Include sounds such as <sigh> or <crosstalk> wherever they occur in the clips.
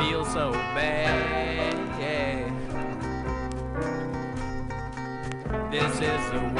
feel so bad. This is the worst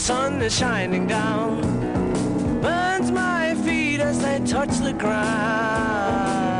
sun is shining down. Burns my feet as they touch the ground.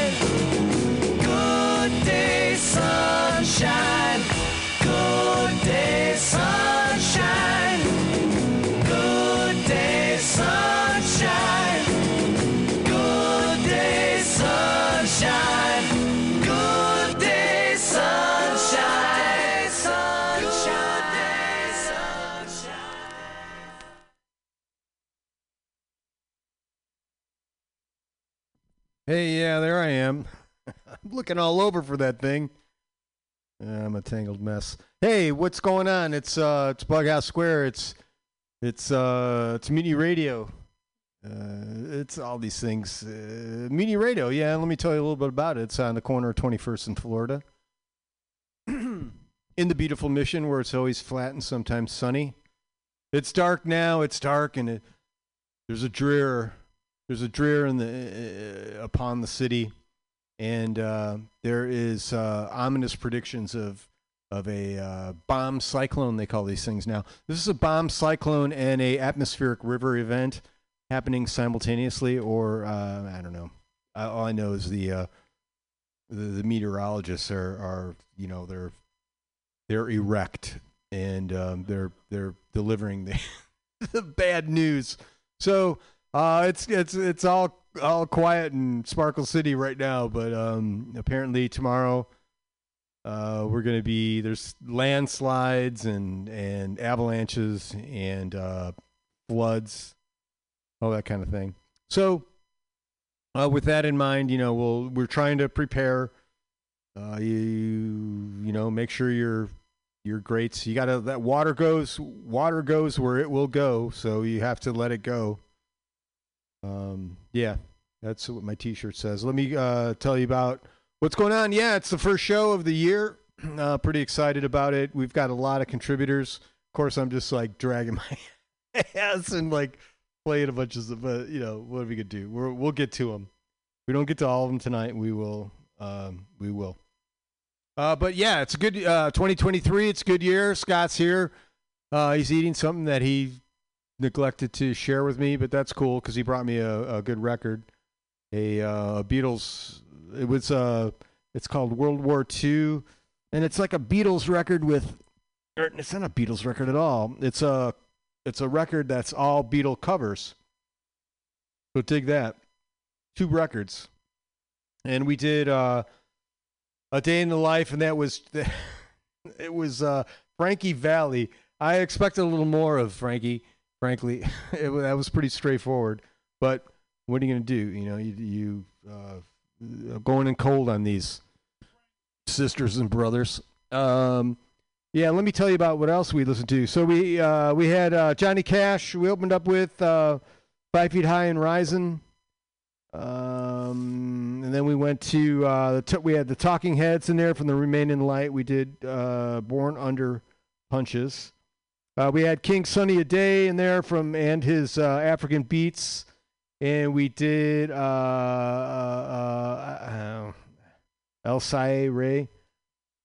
Hey, yeah, there I am. <laughs> I'm looking all over for that thing. Yeah, I'm a tangled mess. Hey, what's going on? It's uh, it's Bughouse Square. It's it's uh, it's Mutiny Radio. Uh, it's all these things. Uh, Mutiny Radio. Yeah, let me tell you a little bit about it. It's on the corner of 21st and Florida. <clears throat> In the beautiful Mission, where it's always flat and sometimes sunny. It's dark now. It's dark, and it, there's a drear there's a drear in the uh, upon the city, and uh, there is uh, ominous predictions of of a uh, bomb cyclone. They call these things now. This is a bomb cyclone and a atmospheric river event happening simultaneously, or uh, I don't know. Uh, all I know is the, uh, the the meteorologists are are you know they're they're erect and um, they're they're delivering the <laughs> the bad news. So uh, it's it's it's all all quiet in Sparkle City right now, but um, apparently tomorrow uh, we're going to be there's landslides and and avalanches and uh, floods, all that kind of thing. So uh, with that in mind, you know we'll we're trying to prepare. Uh, you you know make sure your your grates you got to that water goes water goes where it will go, so you have to let it go. Um, yeah, that's what my T-shirt says. Let me uh, tell you about what's going on. Yeah, it's the first show of the year. <clears throat> Uh, pretty excited about it. We've got a lot of contributors. Of course, I'm just like dragging <laughs> my ass and like playing a bunch of. But you know, what are we gonna do? We're, we'll get to them. We don't get to all of them tonight. We will. Um, we will. Uh, but yeah, it's a good uh, 2023. It's a good year. Scott's here. Uh, he's eating something that he neglected to share with me, but that's cool because he brought me a, a good record. A uh, Beatles. It was uh, it's called World War II, and it's like a Beatles record with. Or it's not a Beatles record at all. It's a it's a record that's all Beatle covers. So dig that. Two records, and we did uh, a day in the life, and that was <laughs> it was uh, Frankie Valli. I expected a little more of Frankie frankly. <laughs> it, that was pretty straightforward. But what are you going to do? You know, you, you uh, going in cold on these sisters and brothers. Um, yeah, let me tell you about what else we listened to. So we uh, we had uh, Johnny Cash. We opened up with uh, Five Feet High and Rising. Um, and then we went to uh, the t- we had the Talking Heads in there from the Remain in Light. We did uh, Born Under Punches. Uh, we had King Sunny Adé in there from and his uh, African Beats, and we did uh, uh, uh, uh, El Sai Ray.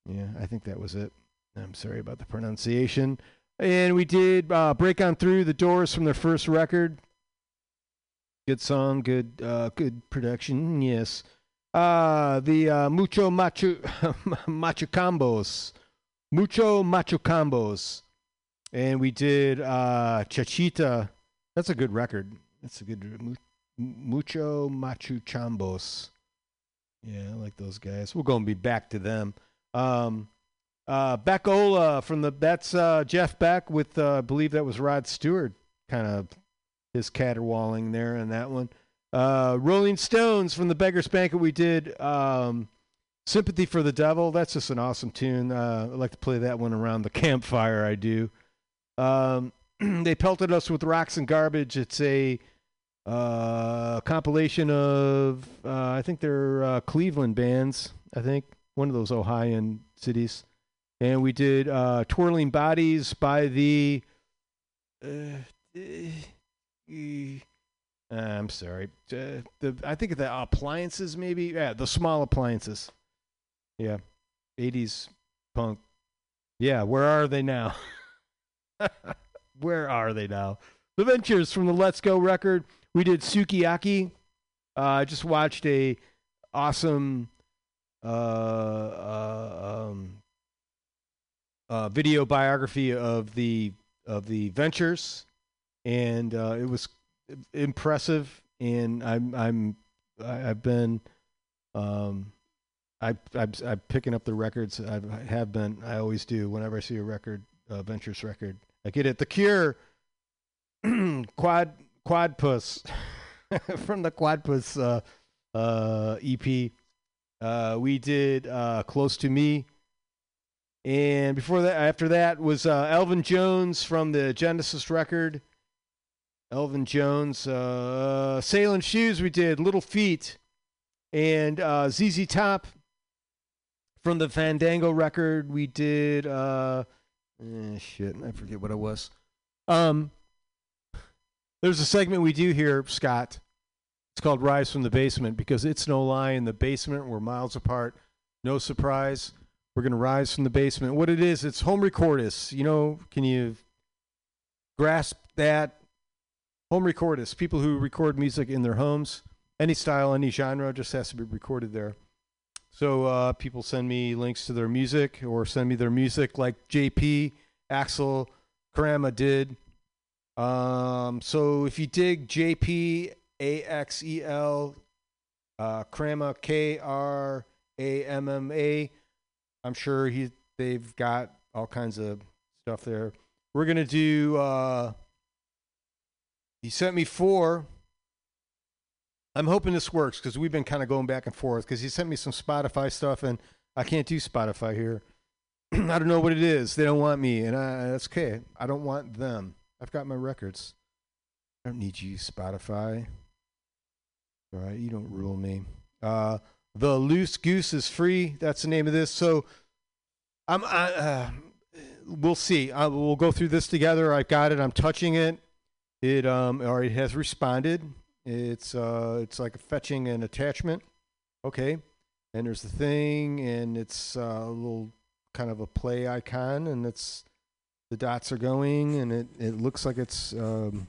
Yeah, I think that was it. I'm sorry about the pronunciation. And we did uh, break on through the doors from their first record. Good song, good good production. Yes. The Mucho Macho <laughs> Combos. Mucho Macho Combos. And we did uh, Chachita. That's a good record. That's a good Mucho Macho Chambos. Yeah, I like those guys. We're going to be back to them. Um, uh, Beckola from the that's uh, Jeff Beck with uh, I believe that was Rod Stewart, kind of his caterwauling there in that one. Uh, Rolling Stones from the Beggars Banquet. We did um, Sympathy for the Devil. That's just an awesome tune. Uh, I like to play that one around the campfire. I do. Um, <clears throat> they pelted us with rocks and garbage. It's a uh, compilation of uh, I think they're uh, Cleveland bands. I think one of those Ohioan cities, and we did uh, "Twirling Bodies" by the. Uh, uh, I'm sorry. The I think the appliances maybe. Yeah, the small appliances. Yeah, 80s punk. Yeah, where are they now? <laughs> <laughs> where are they now? The Ventures from the Let's Go record. We did Sukiyaki. Uh, I just watched a awesome uh, uh, um, uh, video biography of the of the Ventures, and uh, it was impressive. And I'm I'm I've been um, I I'm, I'm picking up the records. I've, I have been. I always do whenever I see a record, uh, Ventures record. I get it. The Cure, <clears throat> Quad Quadpus <laughs> from the Quadpus uh, uh, EP. Uh, we did uh, Close to Me. And before that, after that was uh, Elvin Jones from the Genesis record. Elvin Jones, uh, Sailing Shoes. We did Little Feat, and uh, ZZ Top from the Fandango record. We did uh, eh, shit. I forget what it was. Um, there's a segment we do here, Scott. It's called Rise from the Basement because it's no lie. In the basement, we're miles apart. No surprise. We're to rise from the basement. What it is, it's home recordists. You know, can you grasp that? Home recordists, people who record music in their homes, any style, any genre, just has to be recorded there. So uh, people send me links to their music or send me their music like JP, Axel, Karama did. Um, so if you dig JP A X E L uh, Kramma K R A M M A, I'm sure he they've got all kinds of stuff there. We're gonna do. Uh, he sent me four. I'm hoping this works because we've been kind of going back and forth because he sent me some Spotify stuff and I can't do Spotify here. <clears throat> I don't know what it is. They don't want me, and I, that's okay. I don't want them. I've got my records. I don't need you, Spotify. All right, you don't rule me. Uh, the Loose Goose is free. That's the name of this. So I'm. I, uh, we'll see. I, we'll go through this together. I've got it. I'm touching it. It um it has responded. It's uh it's like fetching an attachment. Okay, and there's the thing, and it's uh, a little kind of a play icon, and it's the dots are going, and it it looks like it's um.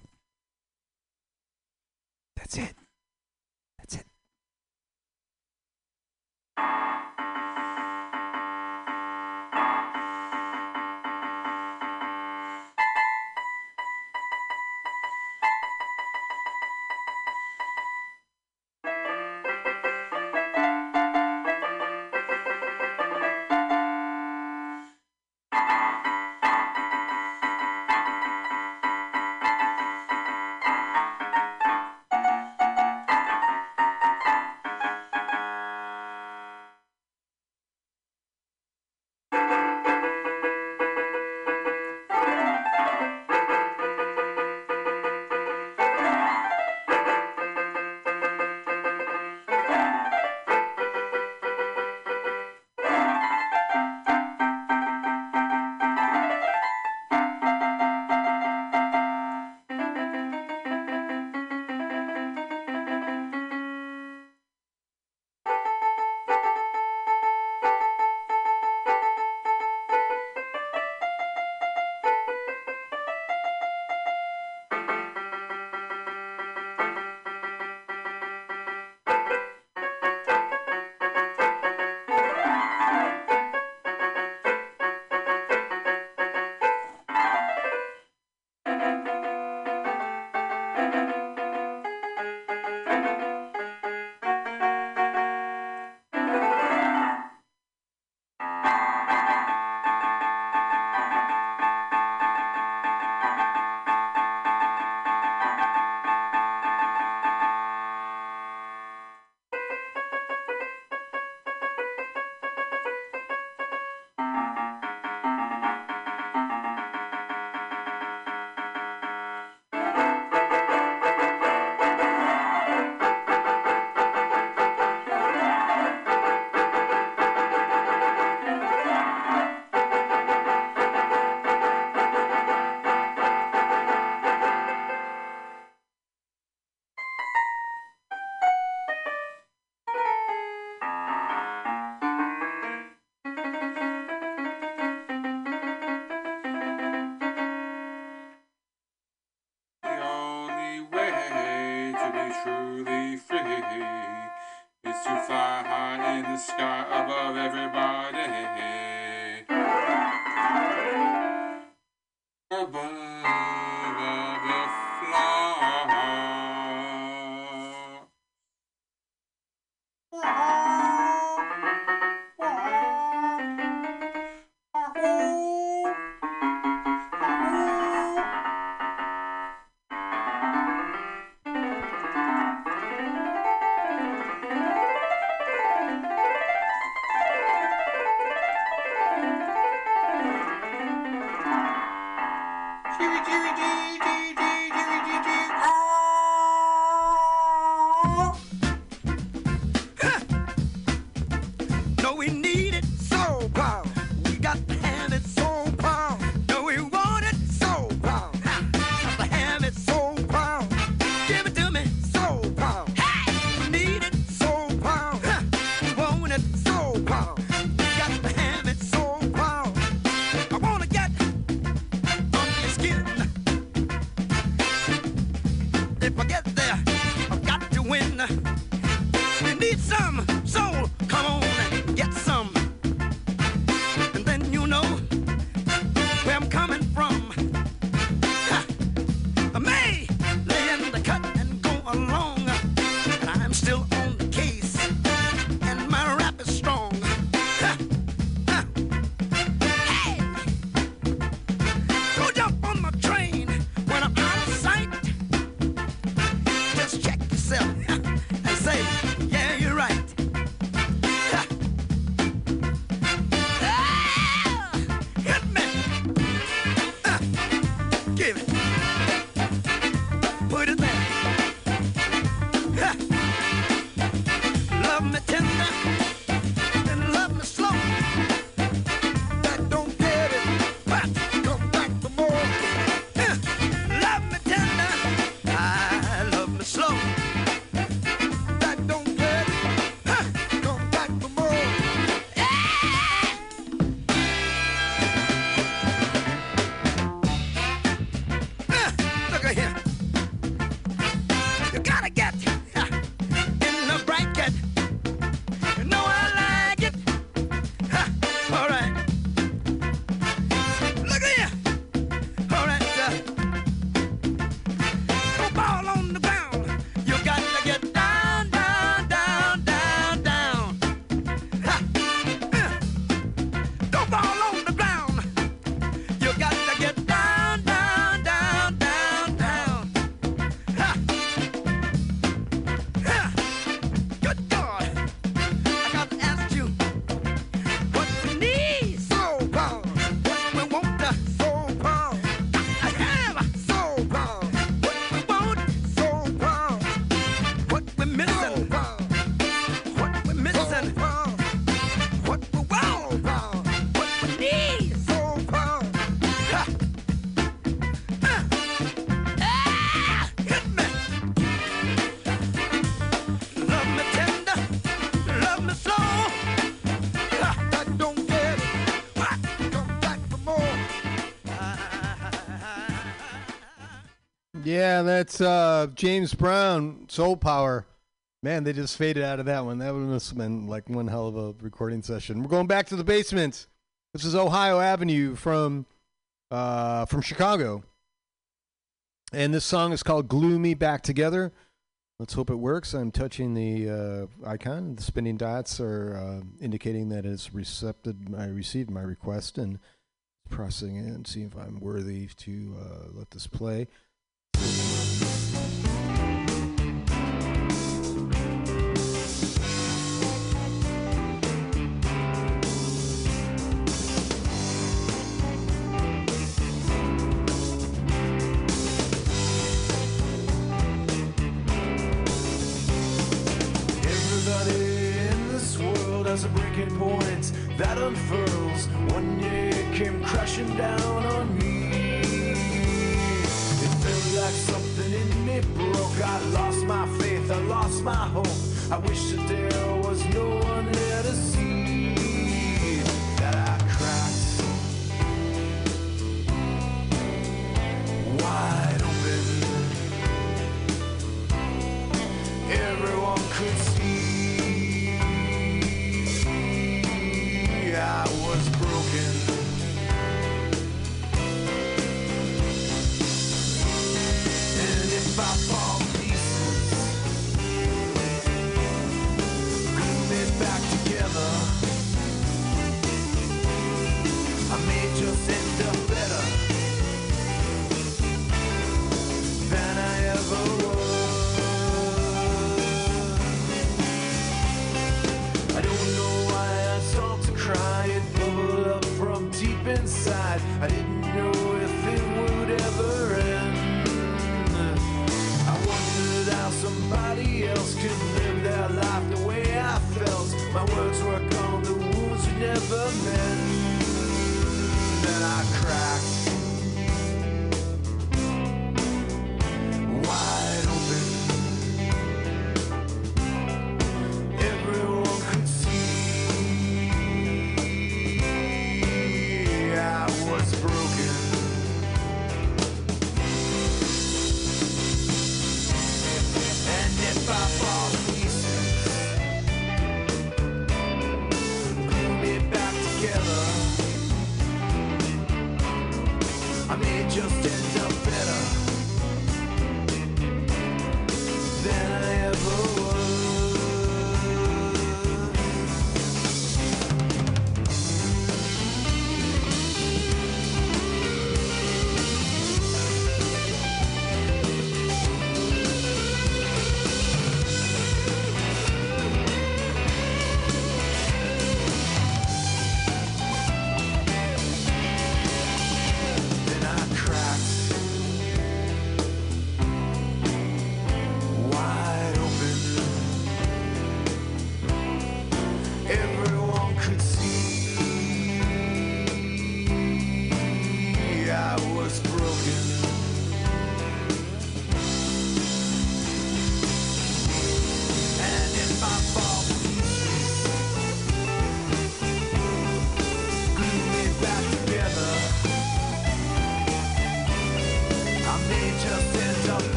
That's it. That's it. Yeah, that's uh, James Brown, Soul Power. Man, they just faded out of that one. That would have been like one hell of a recording session. We're going back to the basement. This is Ohio Avenue from uh, from Chicago, and this song is called "Gloomy Back Together." Let's hope it works. I'm touching the uh, icon. The spinning dots are uh, indicating that it's received. I received my request and processing it and see if I'm worthy to uh, let this play. Everybody in this world has a breaking point that unfurls when you came crashing down on me. it broke. I lost my faith, I lost my hope. I wish that there was no one there to see.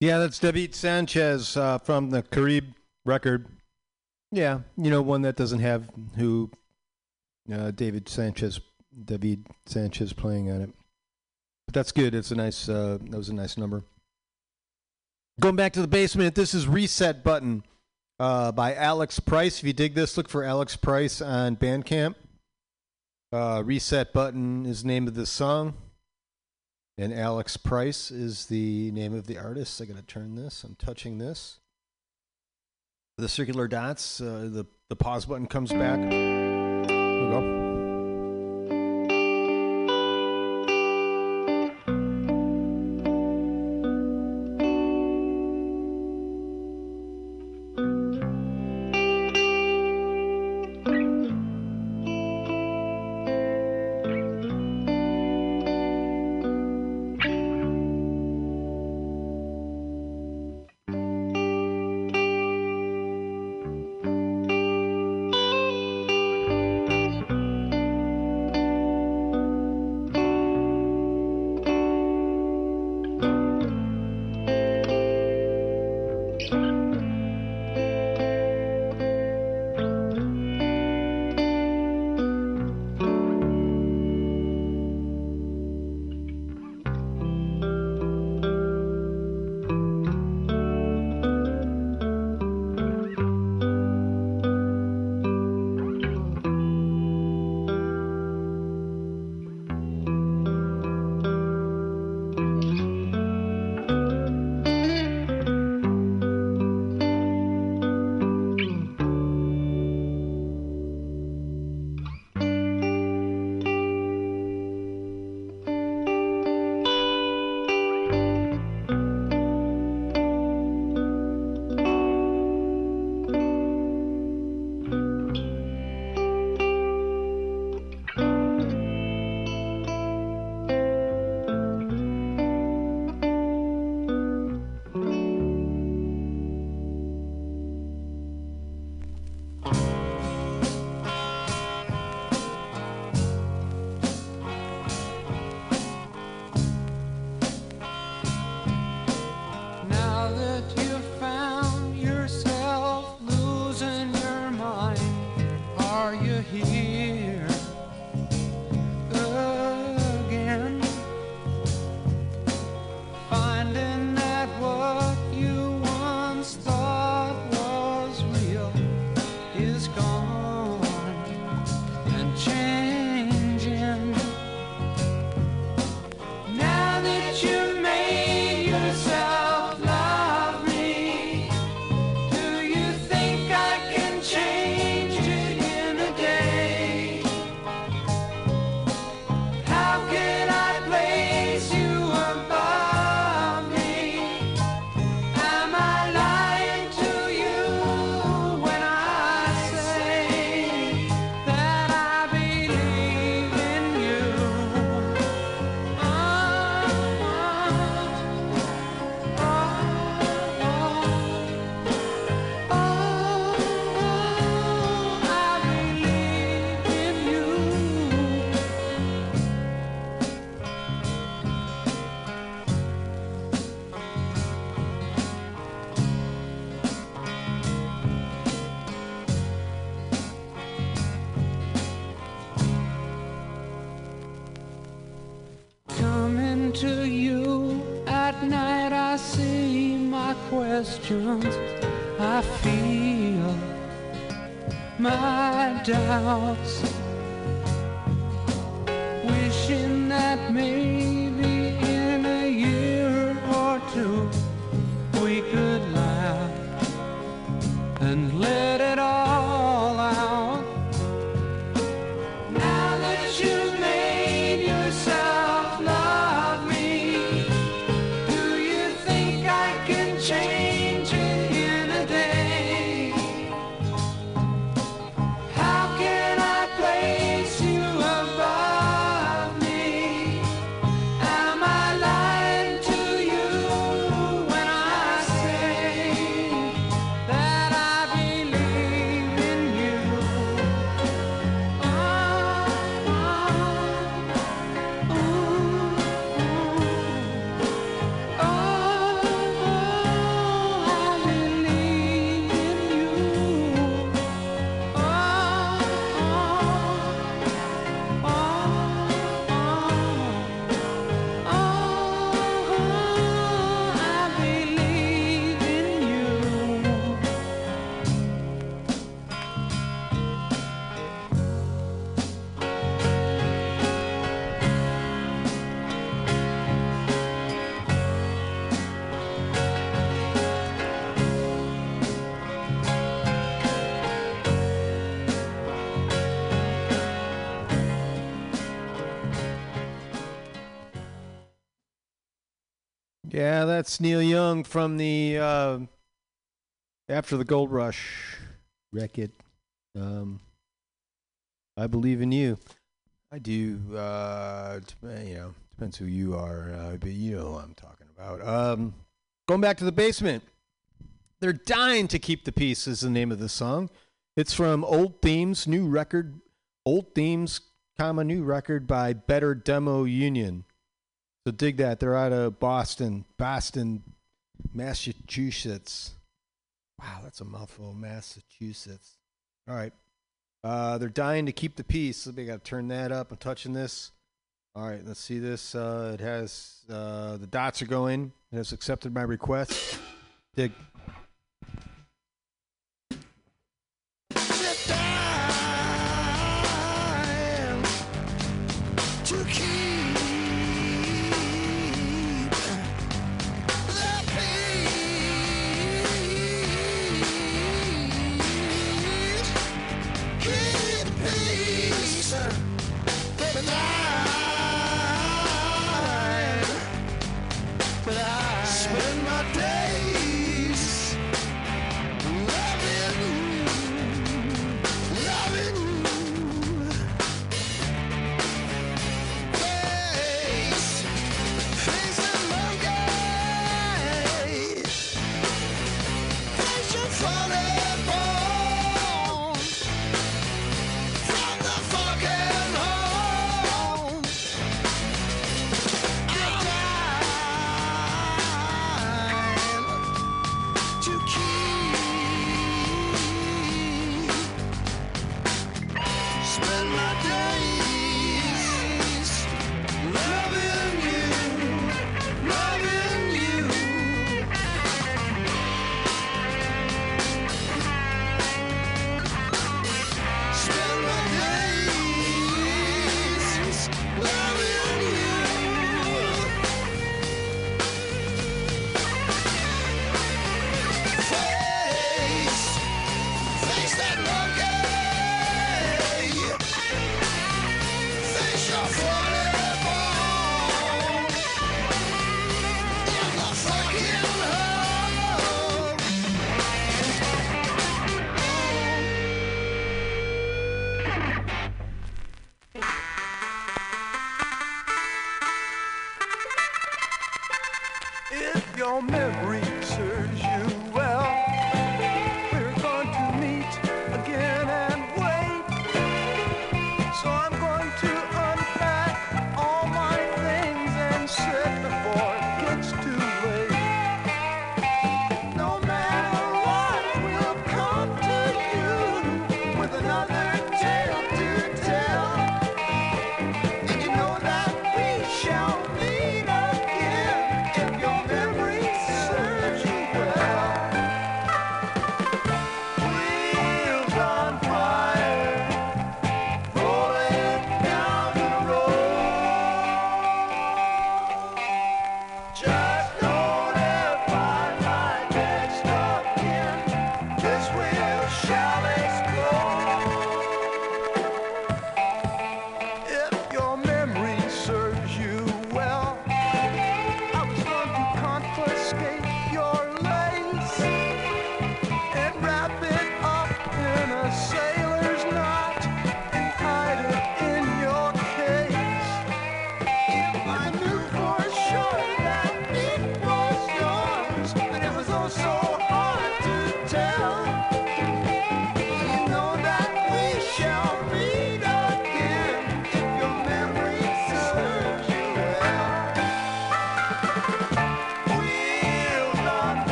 Yeah, that's David Sanchez uh, from the Carib record. Yeah, you know, one that doesn't have who uh, David Sanchez, David Sanchez playing on it. But that's good. It's a nice. Uh, that was a nice number. Going back to the basement. This is Reset Button uh, by Alex Price. If you dig this, look for Alex Price on Bandcamp. Uh, Reset Button is the name of the song. And Alex Price is the name of the artist. I got to turn this. I'm touching this. The circular dots. Uh, the the pause button comes back. We go. Questions, I feel my doubts. That's Neil Young from the uh, After the Gold Rush record. Um, I believe in you. I do. Uh, dep- you know, depends who you are, uh, but you know who I'm talking about. Um, going back to the basement. They're dying to keep the peace is the name of the song. It's from Old Themes, new record. Old Themes, comma new record by Better Demo Union. So dig that. They're out of Boston, Boston, Massachusetts. Wow, that's a mouthful. Massachusetts. All right. Uh, they're dying to keep the peace. So we got to turn that up. I'm touching this. All right, let's see this. Uh, it has uh, the dots are going. It has accepted my request. Dig.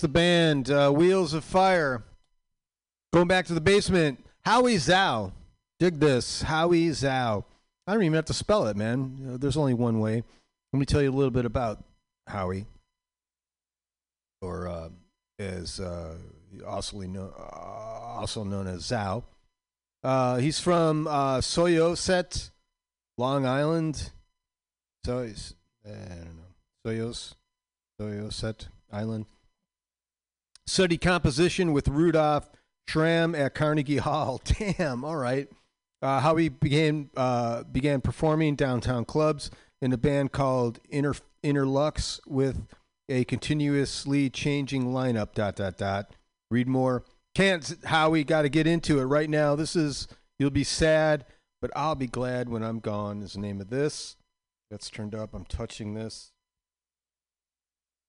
The band. Uh, Wheels of Fire. Going back to the basement. Howie Zhao. Dig this. Howie Zhao. I don't even have to spell it, man. There's only one way. Let me tell you a little bit about Howie, or uh, as uh, also, know, uh, also known as Zhao. Uh, he's from uh, Soyoset, Long Island. So he's, I don't know. Soyos, Soyoset Island. Studied composition with Rudolph Schramm at Carnegie Hall. <laughs> Damn, all right. Uh, how he began uh, began performing downtown clubs in a band called Inter Interlux with a continuously changing lineup. Dot dot dot. Read more. Can't Howie got to get into it right now. This is you'll be sad, but I'll be glad when I'm gone. Is the name of this. That's turned up. I'm touching this.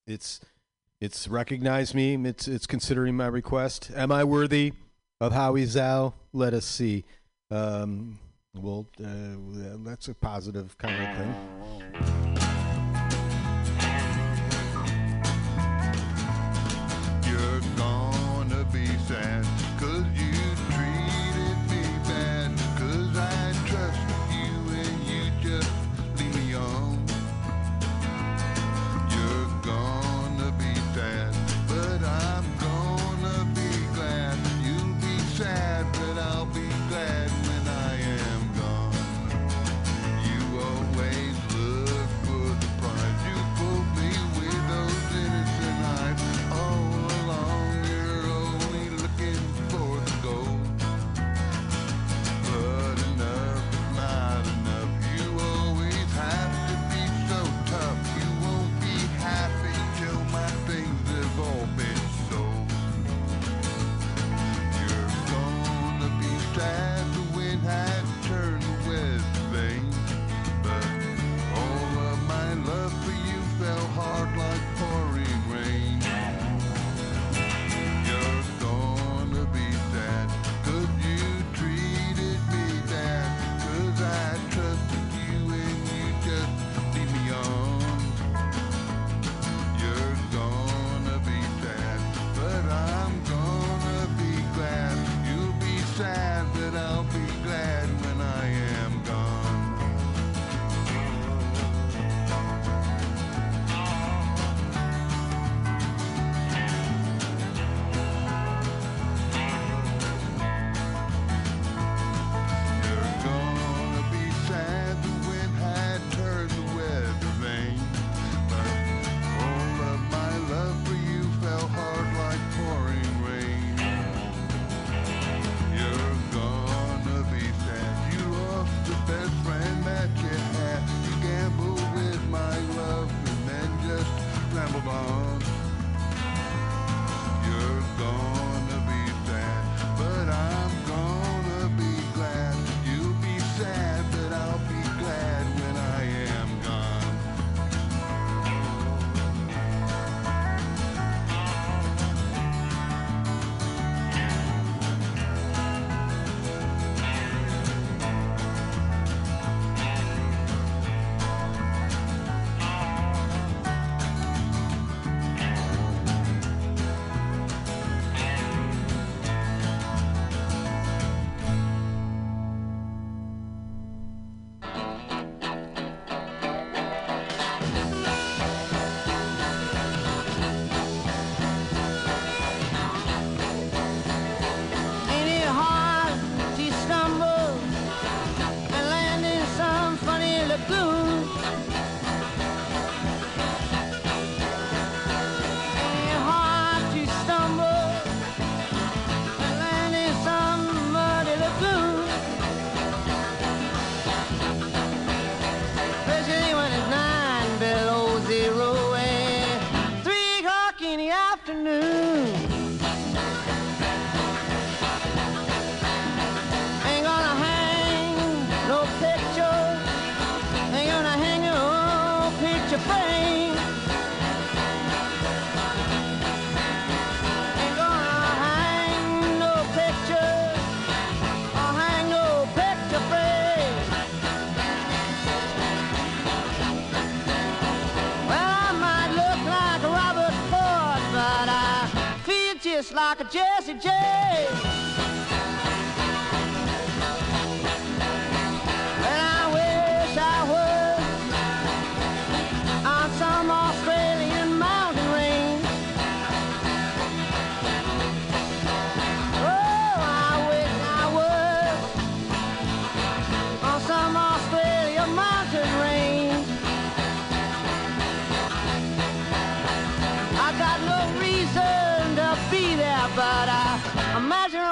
It's it's recognized me. It's it's considering my request. Am I worthy of Howie Zhao? Let us see. Um, well, uh, that's a positive kind of thing. You're gonna be sad, cause you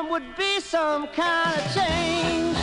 would be some kind of change.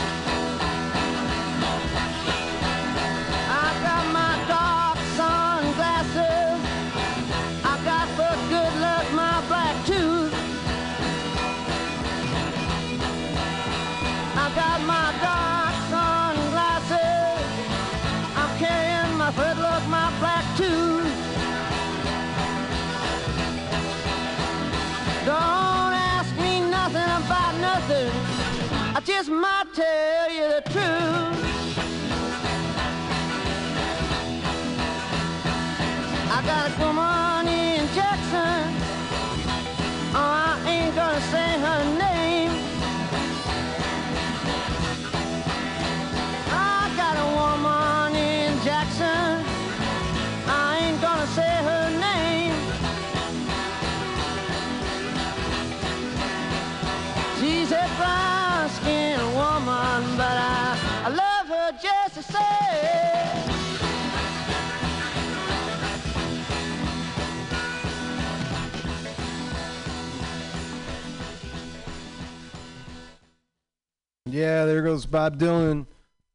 Yeah, there goes Bob Dylan.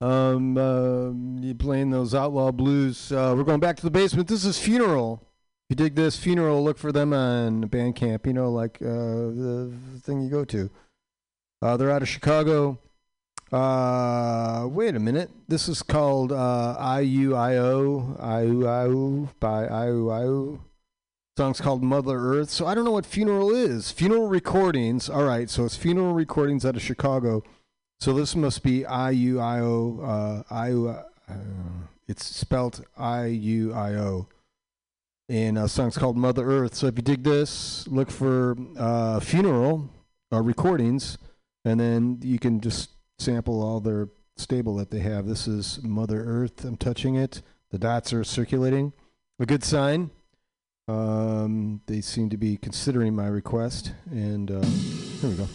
Um, uh, playing those outlaw blues. Uh, we're going back to the basement. This is Funeral. If you dig this Funeral, look for them on Bandcamp. You know, like uh, the thing you go to. Uh, they're out of Chicago. Uh, wait a minute. This is called uh, IUIO, IUIO by IUIO. Song's called Mother Earth. So I don't know what Funeral is. Funeral Recordings. All right, so it's Funeral Recordings out of Chicago. So this must be I U I O. Uh, I U. Uh, it's spelt I U I O. And a song's called Mother Earth. So if you dig this, look for uh, funeral uh, recordings, and then you can just sample all their stable that they have. This is Mother Earth. I'm touching it. The dots are circulating. A good sign. Um, they seem to be considering my request, and uh, here we go.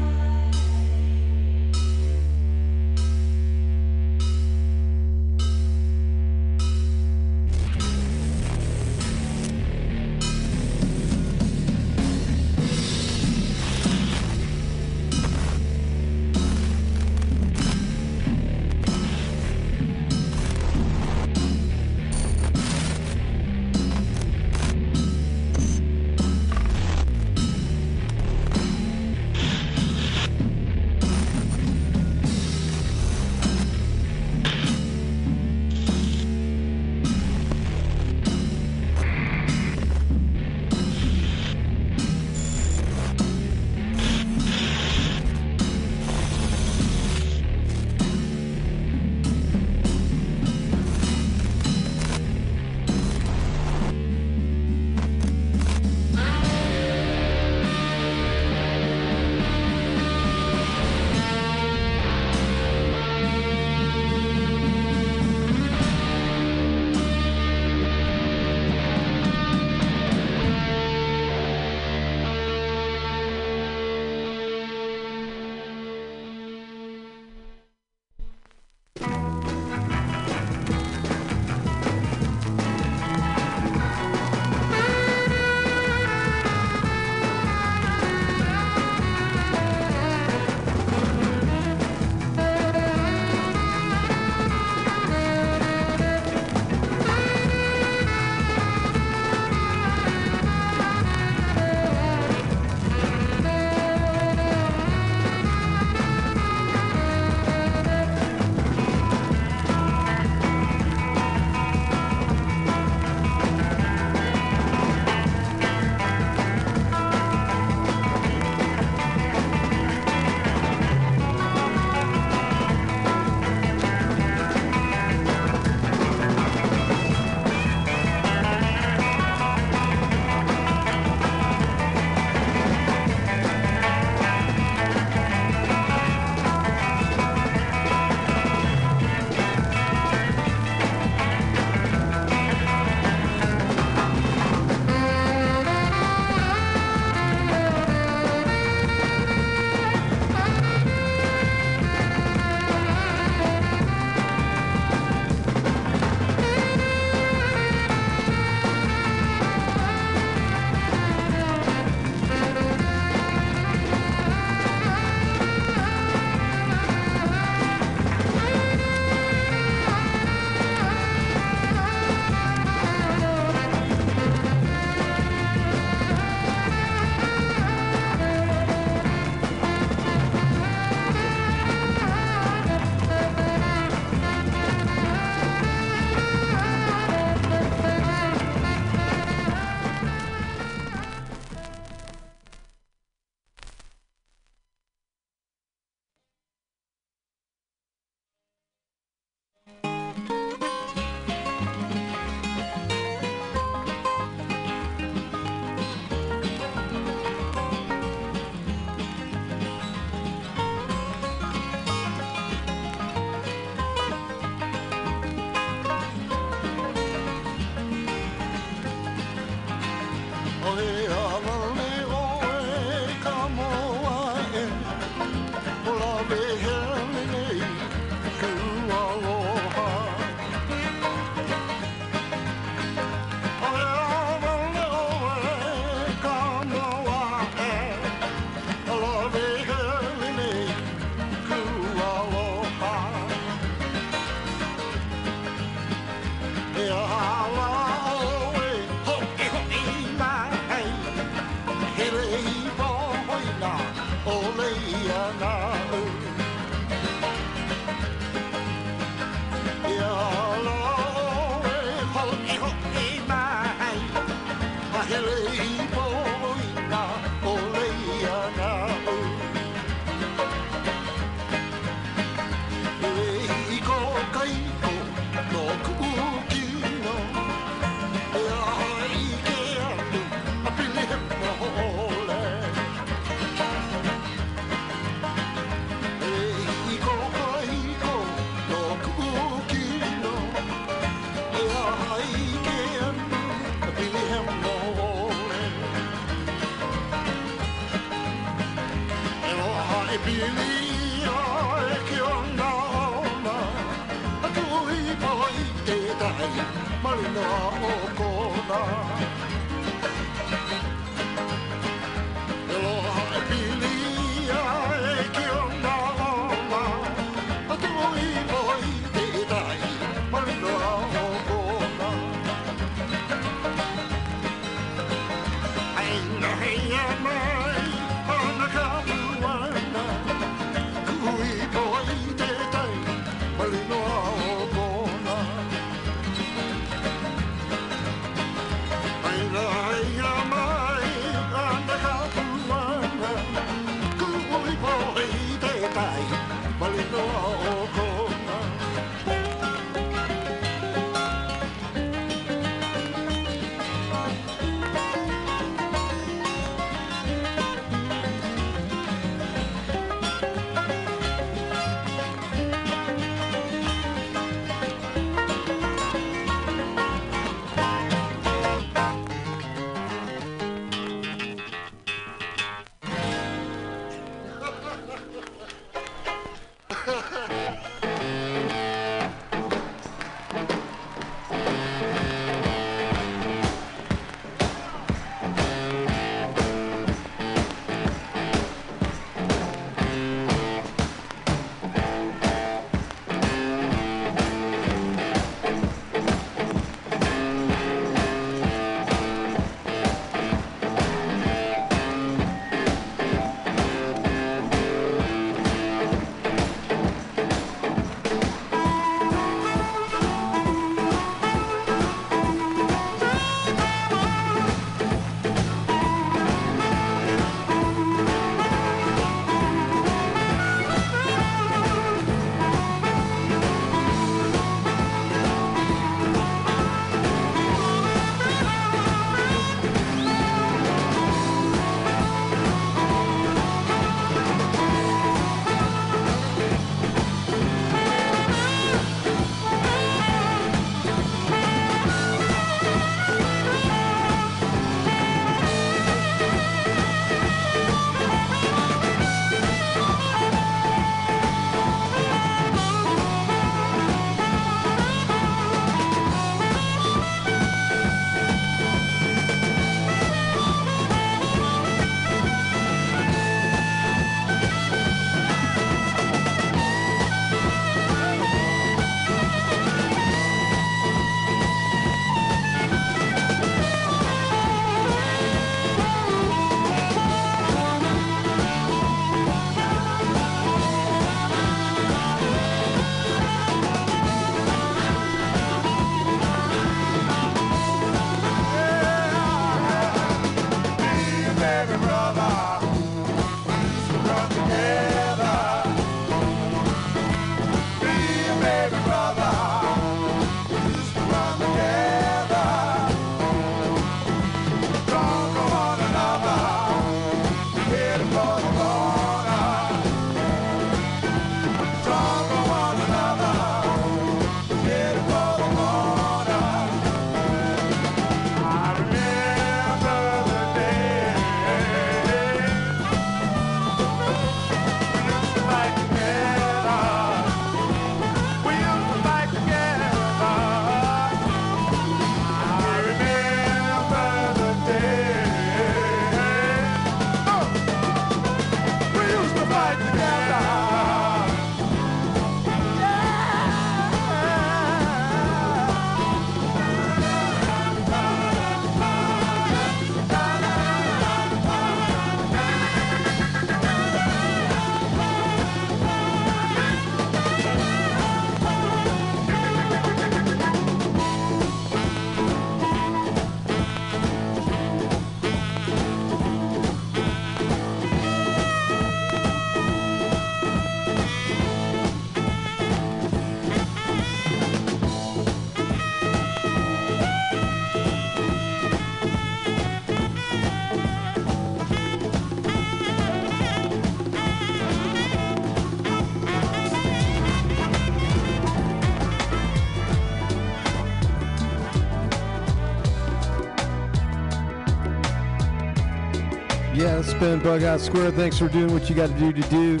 Bug Out Square. Thanks for doing what you got to do to do.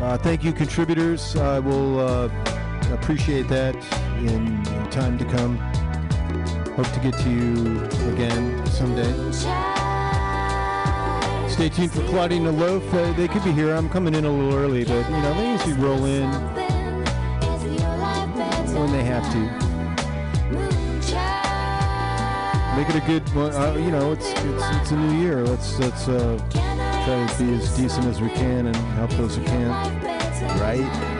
Uh, thank you, contributors. I will uh, appreciate that in, time to come. Hope to get to you again someday. Stay tuned for Claudine and Loaf. Uh, they could be here. I'm coming in a little early, but you know they usually roll in when they have to. Make it a good. Uh, you know, it's, it's it's a new year. Let's let's uh, try to be as decent as we can and help those who can't. Right?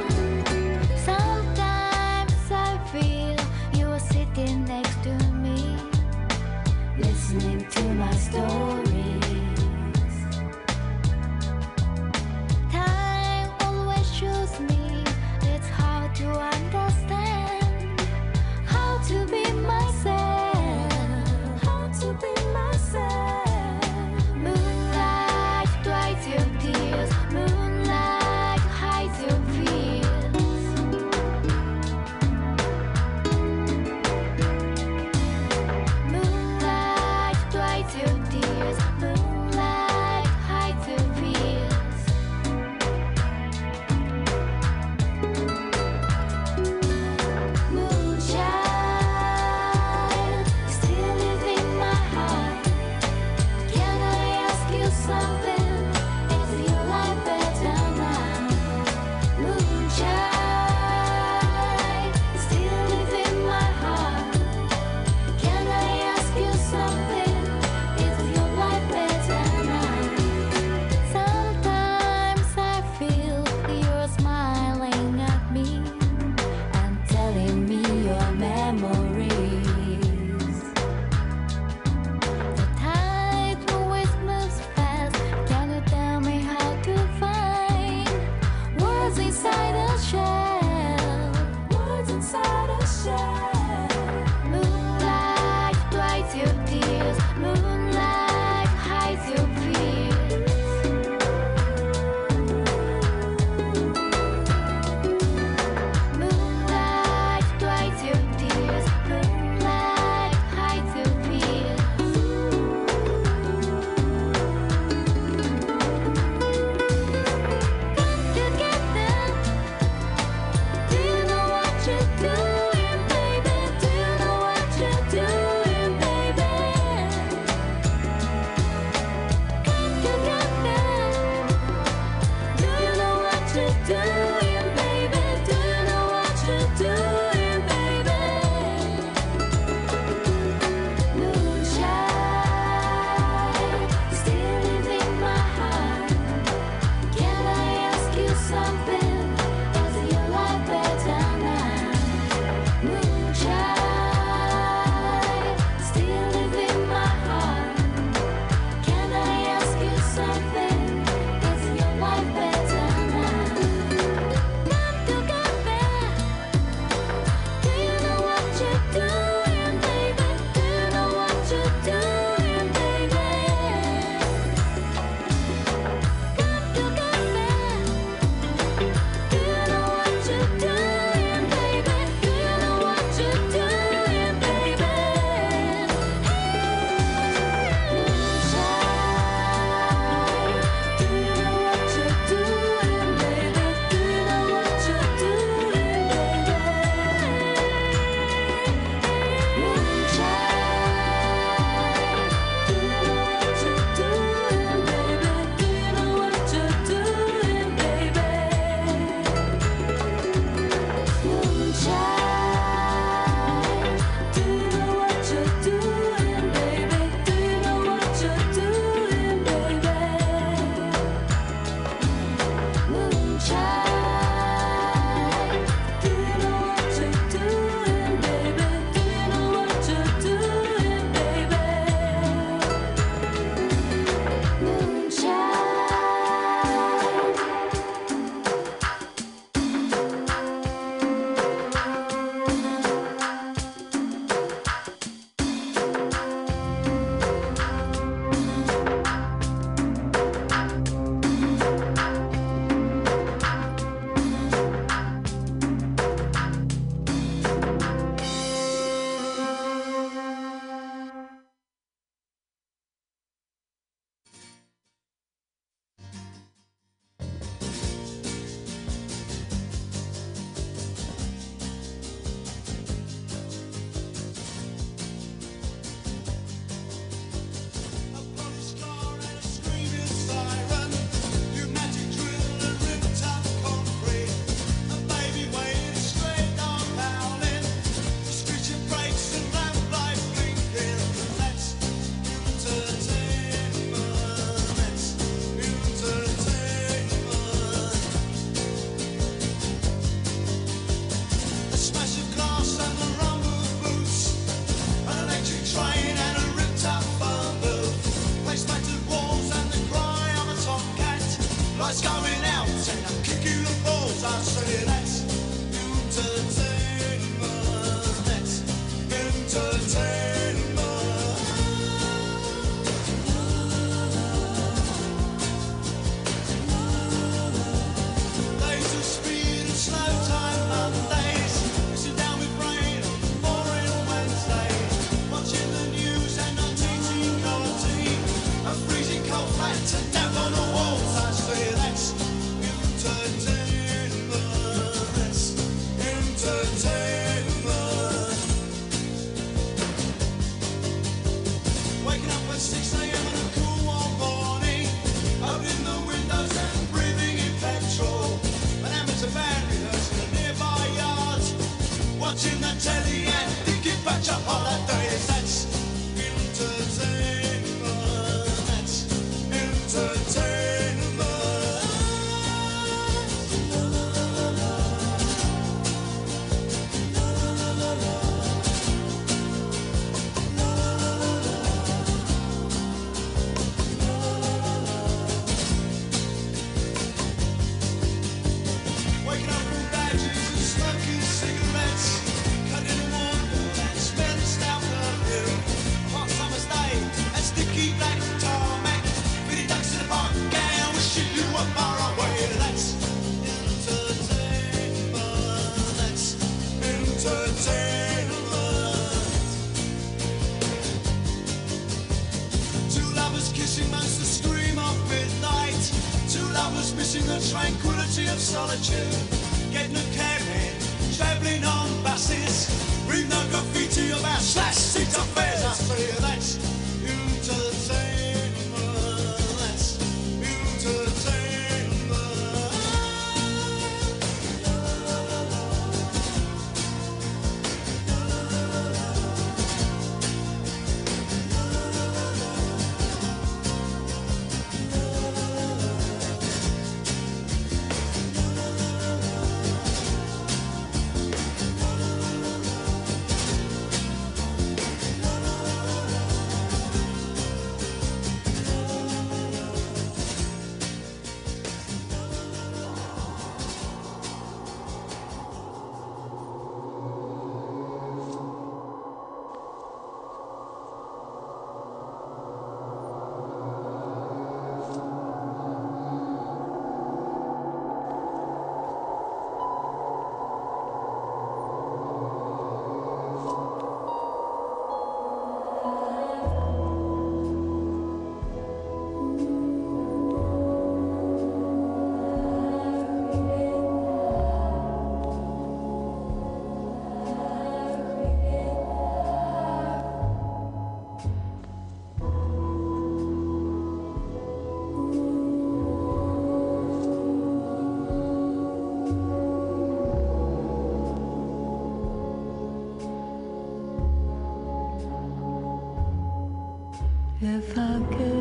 Fuck it.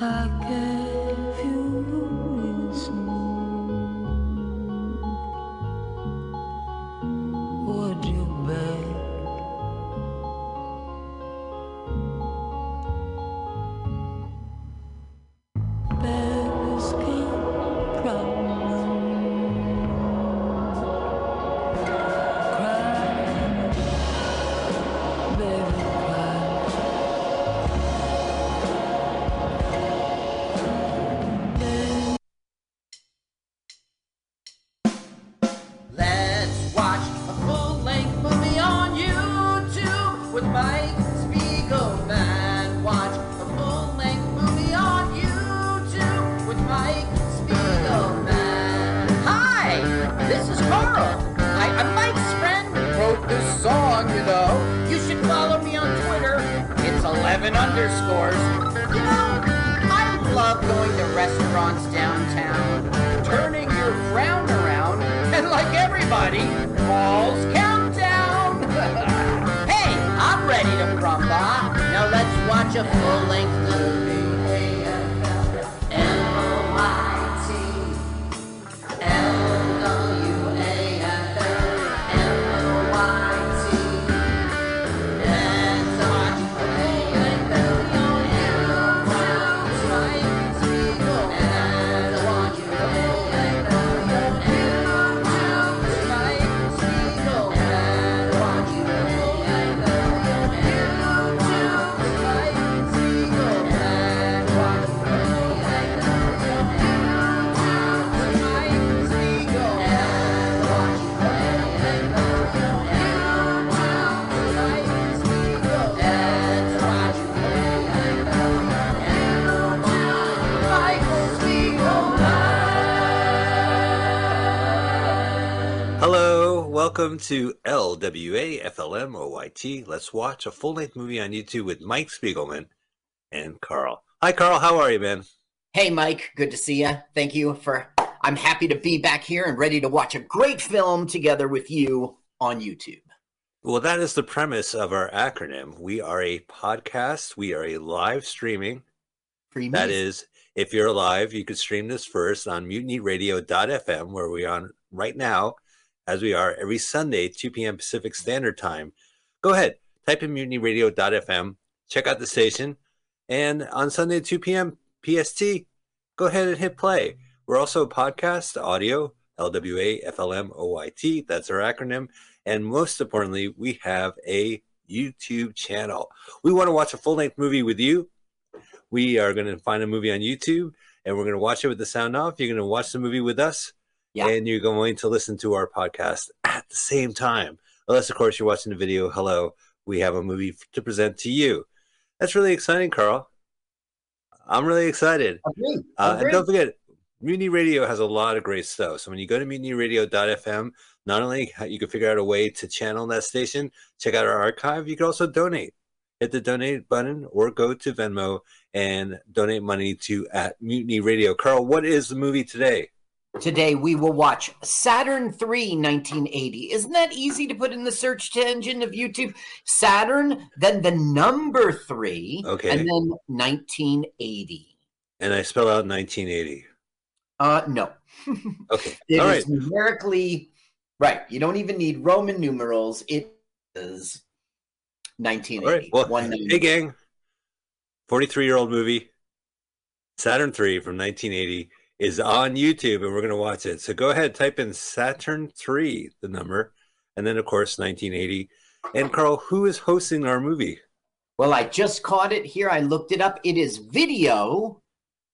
I everybody. Paul's countdown. <laughs> hey, I'm ready to crumba. Now let's watch a full-length Welcome to LWAFLMOYT. Let's watch a full length movie on YouTube with Mike Spiegelman and Carl. Hi, Carl. How are you, man? Hey, Mike. Good to see you. Thank you for. I'm happy to be back here and ready to watch a great film together with you on YouTube. Well, that is the premise of our acronym. We are a podcast, we are a live streaming. That is, if you're alive, you could stream this first on mutinyradio.fm, where we're on right now as we are every Sunday, 2 p.m. Pacific Standard Time. Go ahead, type in mutinyradio.fm, check out the station, and on Sunday 2 p.m. PST, go ahead and hit play. We're also a podcast, audio, LWA, FLM, OYT. That's our acronym. And most importantly, we have a YouTube channel. We want to watch a full length movie with you. We are going to find a movie on YouTube and we're going to watch it with the sound off. You're going to watch the movie with us Yeah. and you're going to listen to our podcast at the same time. Unless, of course, you're watching the video. Hello, we have a movie to present to you. That's really exciting, Carl. I'm really excited. Agree. Uh, and don't forget, Mutiny Radio has a lot of great stuff. So when you go to mutinyradio.fm, not only you can figure out a way to channel that station, check out our archive, you can also donate. Hit the donate button or go to Venmo and donate money to at Mutiny Radio. Carl, what is the movie today? Today we will watch Saturn 3 1980. Isn't that easy to put in the search engine of YouTube? Saturn, then the number 3, Okay. and then 1980. And I spell out 1980. Uh no. <laughs> Okay. It is All right. numerically right. You don't even need Roman numerals. It is 1980. All right. Well, hey, gang. 43 year old movie, Saturn 3 from 1980, is on YouTube and we're going to watch it. So go ahead, type in Saturn 3, the number, and then, of course, 1980. And Carl, who is hosting our movie? Well, I just caught it here. I looked it up. It is video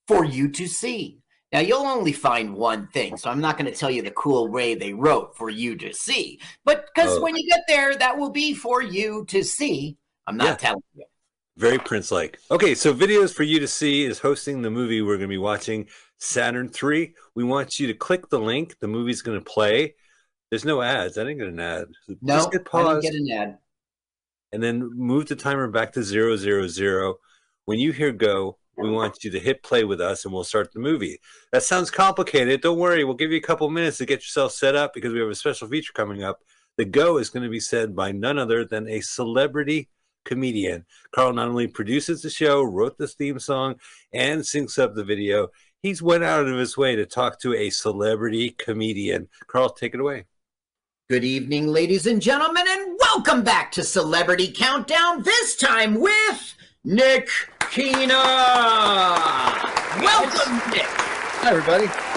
for you to see. Now, you'll only find one thing, so I'm not going to tell you the cool way they wrote for you to see. But because Oh. when you get there, that will be for you to see. I'm not Yeah. telling you. Very Prince like. Okay, so videos for you to see is hosting the movie we're going to be watching, Saturn 3. We want you to click the link. The movie's going to play. There's no ads. I didn't get an ad. No, Just hit I didn't get an ad. and then move the timer back to zero zero zero. When you hear go, we want you to hit play with us and we'll start the movie. That sounds complicated. Don't worry, we'll give you a couple minutes to get yourself set up because we have a special feature coming up. The go is going to be said by none other than a celebrity comedian. Carl not only produces the show, wrote the theme song, and syncs up the video. He's went out of his way to talk to a celebrity comedian. Carl, take it away. Good evening, ladies and gentlemen, and welcome back to Celebrity Countdown, this time with Nick Kina. Welcome, Nick. Hi, everybody.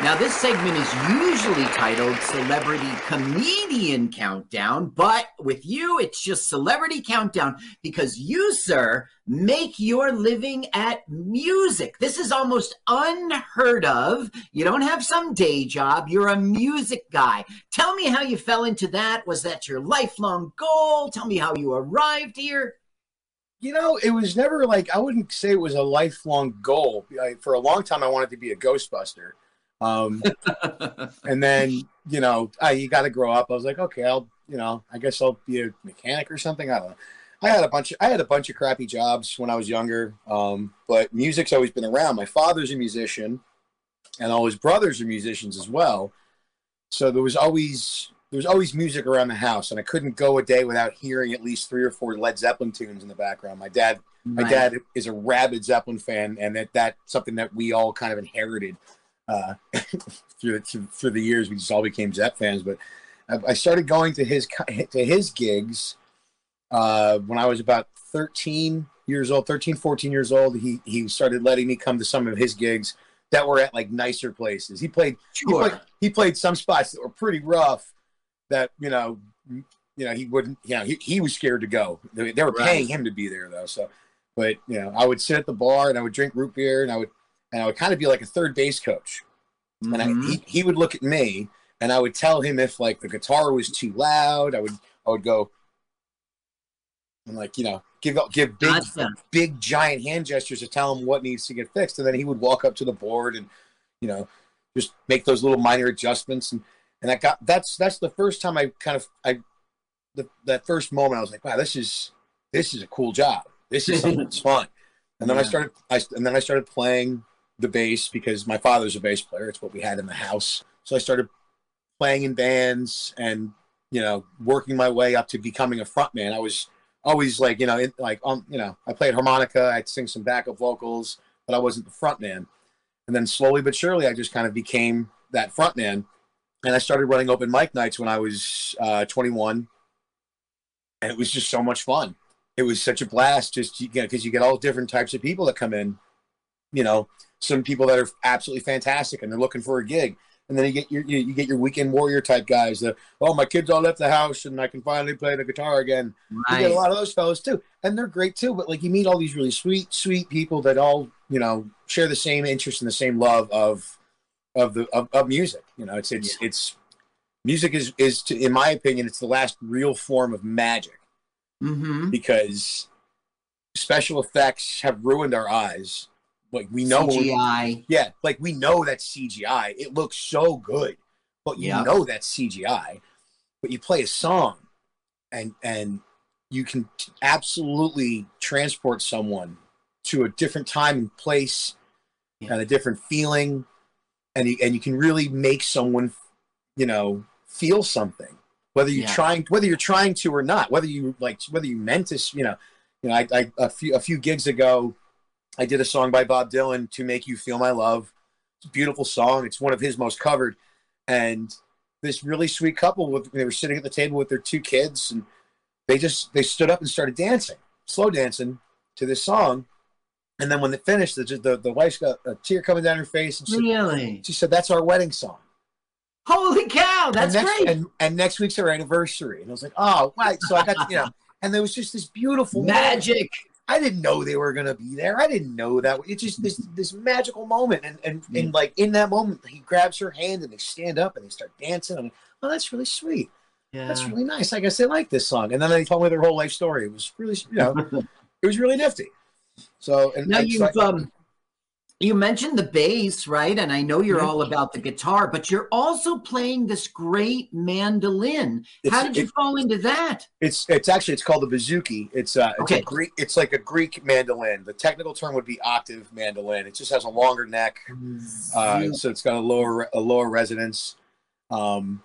Now, this segment is usually titled Celebrity Comedian Countdown, but with you, it's just Celebrity Countdown because you, sir, make your living at music. This is almost unheard of. You don't have some day job, you're a music guy. Tell me how you fell into that. Was that your lifelong goal? Tell me how you arrived here. You know, it was never like I wouldn't say it was a lifelong goal. For a long time, I wanted to be a Ghostbuster, um, <laughs> and then you know, I, you got to grow up. I was like, okay, I'll you know, I guess I'll be a mechanic or something. I don't know. I had a bunch. Of, I had a bunch of crappy jobs when I was younger, um, but music's always been around. My father's a musician, and all his brothers are musicians as well. So there was always there was always music around the house, and I couldn't go a day without hearing at least three or four Led Zeppelin tunes in the background. My dad, my Right. dad is a rabid Zeppelin fan, and that that's something that we all kind of inherited uh, <laughs> through, through through the years. We just all became Zep fans. But I, I started going to his to his gigs uh, when I was about 13 years old, 13, 14 years old. He he started letting me come to some of his gigs that were at like nicer places. He played he Sure. played, he played some spots that were pretty rough that you know you know he wouldn't you know he, he was scared to go they, they were Right. paying him to be there though so but you know i would sit at the bar and i would drink root beer and i would and i would kind of be like a third base coach. And I, Mhm. he, he would look at me and i would tell him if like the guitar was too loud. I would i would go and like you know give give big Gotcha. big giant hand gestures to tell him what needs to get fixed. And then he would walk up to the board and you know just make those little minor adjustments. And and that got that's that's the first time I kind of I the, that first moment I was like wow this is this is a cool job. This is something that's <laughs> fun. And then I started, I, and then I started playing the bass because my father's a bass player. It's what we had in the house. So I started playing in bands and you know working my way up to becoming a frontman. I was always like you know in, like um you know I played harmonica, I'd sing some backup vocals, but I wasn't the frontman. And then slowly but surely, I just kind of became that frontman. And I started running open mic nights when I was uh, 21, and it was just so much fun. It was such a blast, just you know, because you get all different types of people that come in. You know, some people that are absolutely fantastic and they're looking for a gig, and then you get your you, you get your weekend warrior type guys. That oh, my kids all left the house and I can finally play the guitar again. You get a lot of those fellows too, and they're great too. But like you meet all these really sweet, sweet people that all you know share the same interest and the same love of of the of, of music. You know, it's it's it's music is is to, in my opinion, it's the last real form of magic Mm-hmm. because special effects have ruined our eyes. Like we know, CGI. yeah, like we know that's CGI. It looks so good, but you Yeah. know that's CGI. But you play a song, and and you can t- absolutely transport someone to a different time and place Yeah. and a different feeling, and you, and you can really make someone, you know, feel something. Whether you're Yeah. trying, whether you're trying to or not, whether you like, whether you meant to, you know, you know, I, I a few a few gigs ago, I did a song by Bob Dylan to make you feel my love. It's a beautiful song. It's one of his most covered. And this really sweet couple, with, they were sitting at the table with their two kids, and they just they stood up and started dancing, slow dancing to this song. And then when they finished, the the, the wife's got a tear coming down her face, and she, Really? she said, "That's our wedding song." Holy cow! That's and next, great. And, and next week's our anniversary, and I was like, "Oh, right." So I got you know, and there was just this beautiful <laughs> moment. I didn't know they were gonna be there. I didn't know that. It's just this this magical moment, and and, and like in that moment, he grabs her hand and they stand up and they start dancing. I'm like, oh, that's really sweet. Yeah. That's really nice. I guess they like this song. And then they told me their whole life story. It was really, you know, <laughs> it was really nifty. So and Now you've I- um, you mentioned the bass, right? And I know you're Mhm. all about the guitar, but you're also playing this great mandolin. It's- How did you it- fall into that? It's it's actually it's called the bouzouki. It's uh it's Okay. a Greek it's like a Greek mandolin. The technical term would be octave mandolin. It just has a longer neck, uh, so it's got a lower a lower resonance, um,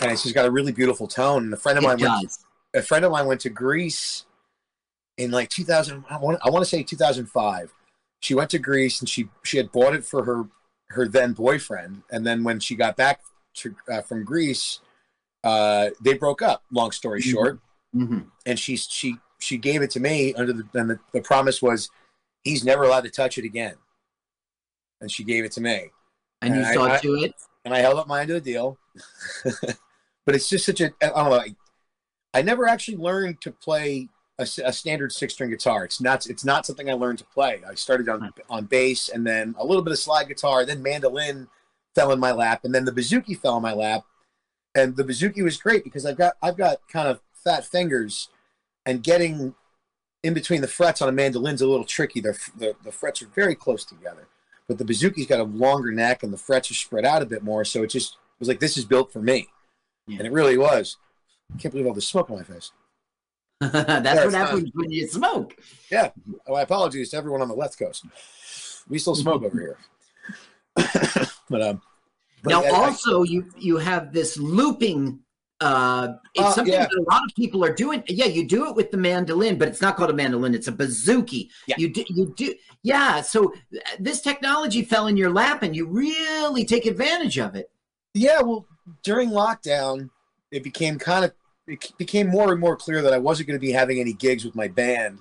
and it's just got a really beautiful tone. And a friend of It mine went a friend of mine went to Greece in like 2000. I want I want to say 2005. She went to Greece and she she had bought it for her her then boyfriend, and then when she got back to, uh, from Greece, uh, they broke up. Long story Mhm. short hmm and she she she gave it to me under the and the, the promise was he's never allowed to touch it again and she gave it to me And you And I- saw to it. and i held up my end of the deal <laughs> but it's just such a i don't know I, I never actually learned to play a, a standard six string guitar it's not it's not something i learned to play i started on hmm. on bass and then a little bit of slide guitar then mandolin fell in my lap and then the bouzouki fell in my lap and the bouzouki was great because i've got i've got kind of fat fingers and getting in between the frets on a mandolin's a little tricky. The, the, the frets are very close together, but the bouzouki's got a longer neck and the frets are spread out a bit more. So it just was like, this is built for me. Yeah. And it really was. I can't believe all the smoke on my face. <laughs> That's it's what not- happens when you smoke. Yeah. Oh, my apologies to everyone on the West coast. We still smoke over here. <laughs> but, um, but now, yeah, I- also, you you have this looping. Uh, it's Uh, something yeah. that a lot of people are doing. Yeah, you do it with the mandolin, but it's not called a mandolin; it's a bouzouki. Yeah. You do, you do, yeah. So uh, this technology fell in your lap, and you really take advantage of it. Yeah, well, during lockdown, it became kind of it became more and more clear that I wasn't going to be having any gigs with my band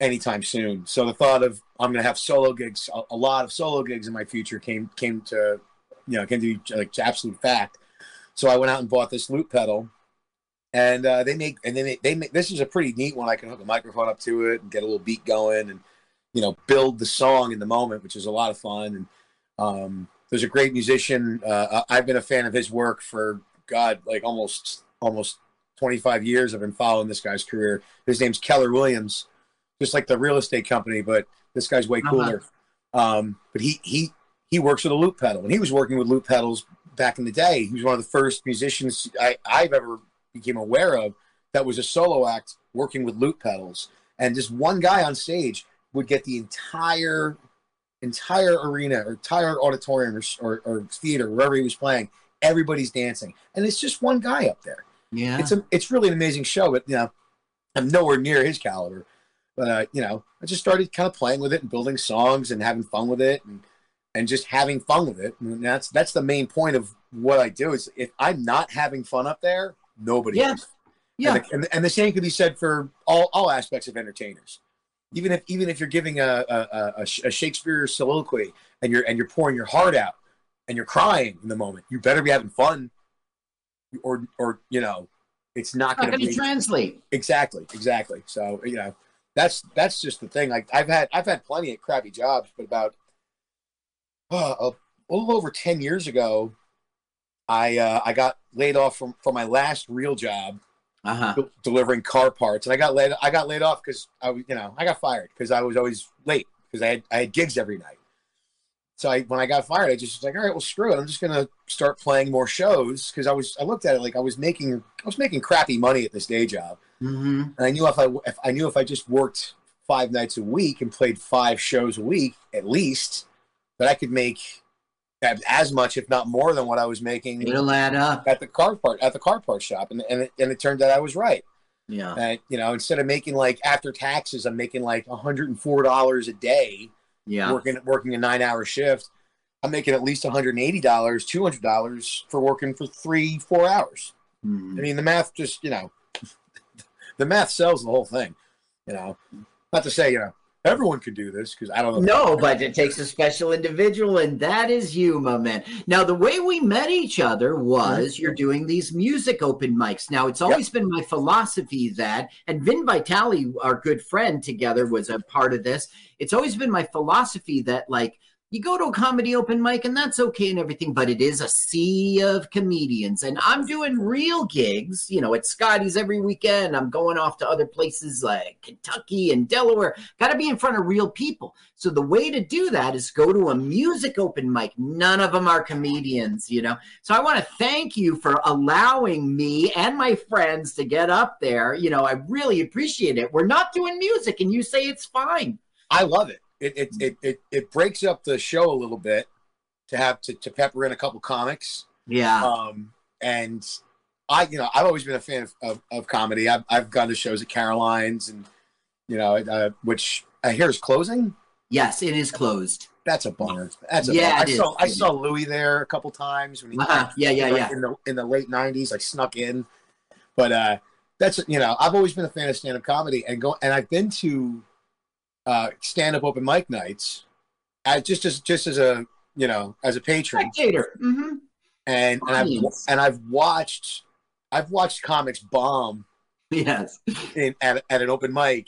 anytime soon. So the thought of I'm going to have solo gigs, a, a lot of solo gigs in my future came came to you know came to like to absolute fact. So I went out and bought this loop pedal, and uh, they make and they they make this is a pretty neat one. I can hook a microphone up to it and get a little beat going, and you know build the song in the moment, which is a lot of fun. And um, there's a great musician. Uh, I've been a fan of his work for God, like almost almost 25 years. I've been following this guy's career. His name's Keller Williams, just like the real estate company, but this guy's way Uh-huh. cooler. Um, but he he he works with a loop pedal, and he was working with loop pedals back in the day. He was one of the first musicians I, I've ever became aware of that was a solo act working with loop pedals. And just one guy on stage would get the entire entire arena or entire auditorium or, or, or theater wherever he was playing everybody's dancing and it's just one guy up there Yeah. it's a it's really an amazing show but you know i'm nowhere near his caliber but uh, you know i just started kind of playing with it and building songs and having fun with it and and just having fun with it and that's that's the main point of what i do is if i'm not having fun up there nobody Yeah. is Yeah. and the, and, and the same could be said for all, all aspects of entertainers. Even if even if you're giving a, a, a, a a Shakespeare soliloquy and you're and you're pouring your heart out and you're crying in the moment, you better be having fun, or or you know, it's not going to be translate. exactly exactly. So you know, that's that's just the thing. Like I've had I've had plenty of crappy jobs, but about uh, a little over ten years ago, I uh, I got laid off from from my last real job Uh-huh. del- delivering car parts, and I got laid. I got laid off because I, was, you know, I got fired because I was always late because I had I had gigs every night. So I, when I got fired, I just was like, all right, well, screw it. I'm just gonna start playing more shows because I was. I looked at it like I was making. I was making crappy money at this day job, Mm-hmm. and I knew if I if I knew if I just worked five nights a week and played five shows a week at least, that I could make as much, if not more, than what I was making It'll add up. at the car part at the car part shop, and and it, and it turned out I was right. Yeah. And you know, instead of making like after taxes, I'm making like 104 dollars a day Yeah. working working a nine hour shift. I'm making at least 180 dollars, 200 dollars for working for three four hours. Mhm. I mean, the math just you know, <laughs> the math sells the whole thing. You know, not to say you know everyone could do this because I don't know. No, but it takes a special individual, and that is you, my man. Now, the way we met each other was mm-hmm. you're doing these music open mics. Now, it's always been my philosophy that, and Vin Vitale, our good friend together, was a part of this. It's always been my philosophy that, like, you go to a comedy open mic and that's okay and everything, but it is a sea of comedians. And I'm doing real gigs, you know, at Scotty's every weekend. I'm going off to other places like Kentucky and Delaware. Got to be in front of real people. So the way to do that is go to a music open mic. None of them are comedians, you know. So I want to thank you for allowing me and my friends to get up there. You know, I really appreciate it. We're not doing music and you say it's fine. I love it. It it, it it it breaks up the show a little bit to have to, to pepper in a couple comics. Yeah. Um, and I, you know, I've always been a fan of, of, of comedy. I've, I've gone to shows at Caroline's and, you know, uh, which I hear is closing. Yes, it is closed. That's a bummer. That's a Yeah, bummer. I is. saw I saw Louis there a couple times when he Uh-huh. Yeah, yeah, like, yeah. in the in the late '90s. I snuck in, but uh, that's you know I've always been a fan of stand up comedy and go and I've been to uh, stand up open mic nights, as just as just as a you know as a patron Spectator. Mm-hmm. and and I've and I've watched I've watched comics bomb Yes. in at, at an open mic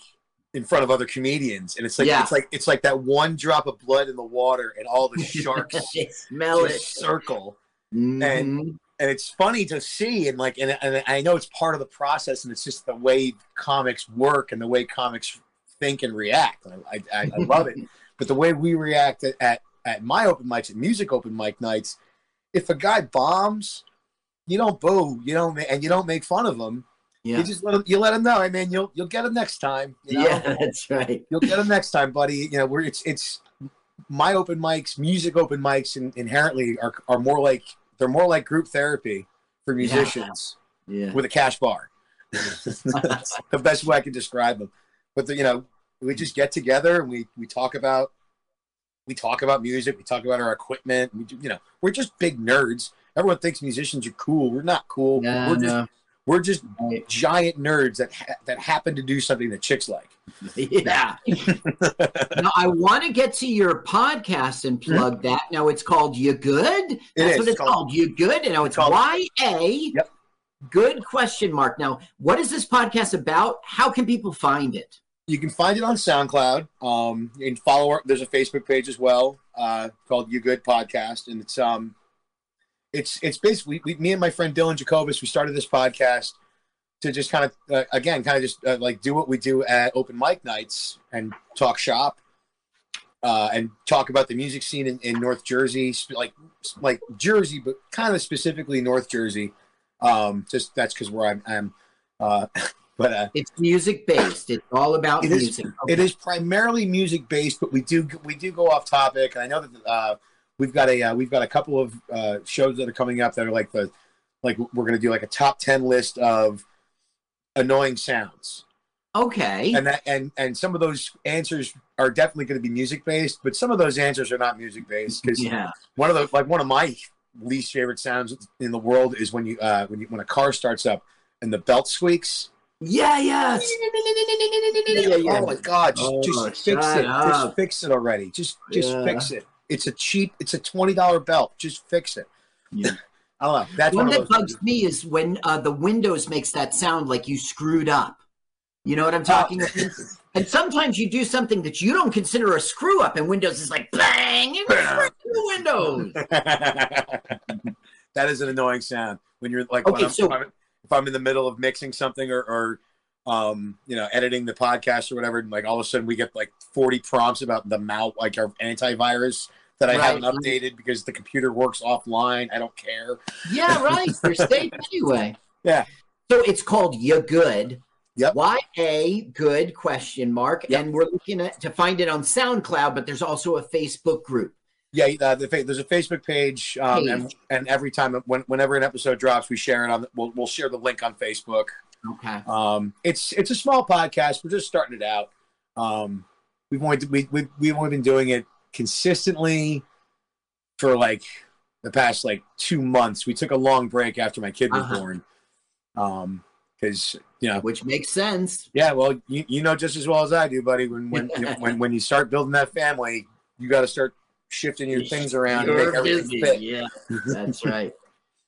in front of other comedians and it's like Yeah. it's like it's like that one drop of blood in the water and all the <laughs> sharks <laughs> They smell it. just circle Mhm. and and it's funny to see and like and, and I know it's part of the process and it's just the way comics work and the way comics think and react. I I, I love it. <laughs> But the way we react at, at at my open mics, at music open mic nights, if a guy bombs, you don't boo, you don't, and you don't make fun of him. Yeah. You just let him. You let him know. I mean, you'll you'll get him next time. You know? Yeah, <laughs> that's right. You'll get him next time, buddy. You know, we're it's it's my open mics, music open mics, in, inherently are are more like they're more like group therapy for musicians Yeah. with a cash bar. <laughs> That's the best way I can describe them. But the, you know, we just get together and we we talk about we talk about music. We talk about our equipment. We do, you know, we're just big nerds. Everyone thinks musicians are cool. We're not cool. No, we're just we're just giant nerds that ha- that happen to do something that chicks like. <laughs> Yeah. <laughs> now I want to get to your podcast and hmm? plug that. Now it's called You Good. That's is. what it's Called- called. You Good. And now it's called- Y A. Yep. Good question mark. Now, what is this podcast about? How can people find it? You can find it on SoundCloud. Um, can follow our, there's a Facebook page as well uh, called You Good Podcast, and it's um, it's it's basically we, me and my friend Dylan Jacobus. We started this podcast to just kind of uh, again kind of just uh, like do what we do at open mic nights and talk shop uh, and talk about the music scene in, in North Jersey, like like Jersey, but kind of specifically North Jersey. Um, just that's because where I'm, I'm uh, but uh, It's music based. It's all about it is music. it is primarily music based, but we do we do go off topic, and I know that uh, we've got a uh, we've got a couple of uh, shows that are coming up that are like the like we're going to do like a top ten list of annoying sounds. Okay. and that and and some of those answers are definitely going to be music based, but some of those answers are not music based because Yeah. one of the like one of my least favorite sounds in the world is when you uh when you when a car starts up and the belt squeaks. Yeah, yes. Yeah, yeah. Oh my god, just, Oh, just fix it. up. Just fix it already. Just just Yeah. fix it. It's a cheap. It's a twenty dollar belt. Just fix it. Yeah. I don't know. That's one one that of those. bugs me is when uh, the Windows makes that sound like you screwed up. You know what I'm talking about? And sometimes you do something that you don't consider a screw up, and Windows is like bang, you screwed the <laughs> Windows. that is an annoying sound when you're like when Okay, I'm, so- I'm, if I'm in the middle of mixing something or, or um, you know editing the podcast or whatever and like all of a sudden we get like 40 prompts about the mount, like our antivirus that I Right, haven't updated because the computer works offline I don't care Yeah, right. They're safe <laughs> anyway. Yeah. So it's called Ya Good. Yep. a Good question mark, and we're looking at to find it on SoundCloud, but there's also a Facebook group. Yeah uh, the, fa- there's a Facebook page, um, and Page. and every time when, whenever an episode drops we share it on the, we'll, we'll share the link on Facebook Okay. Um, it's it's a small podcast. We're just starting it out. Um, we've only we, we we've only been doing it consistently for like the past like two months. We took a long break after my kid was Uh-huh. born. Um, because you know, Which makes sense. yeah. Well, you, you know just as well as I do, buddy. When when <laughs> when when you start building that family, you got to start shifting your things around You're make busy. fit. Yeah, that's right.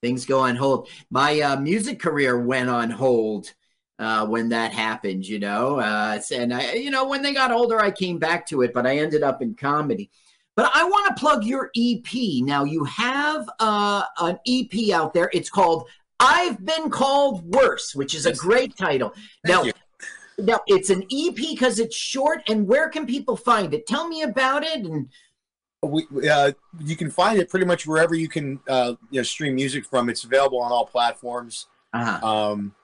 Things go on hold. My uh, music career went on hold uh, when that happened. You know, uh, and I, you know, when they got older, I came back to it, but I ended up in comedy. But I want to plug your EP. Now you have uh, an EP out there. It's called "I've Been Called Worse," which is a great title. now, you. now it's an EP because it's short. And where can people find it? Tell me about it. And we uh, you can find it pretty much wherever you can uh, you know stream music from. It's available on all platforms. uh Um,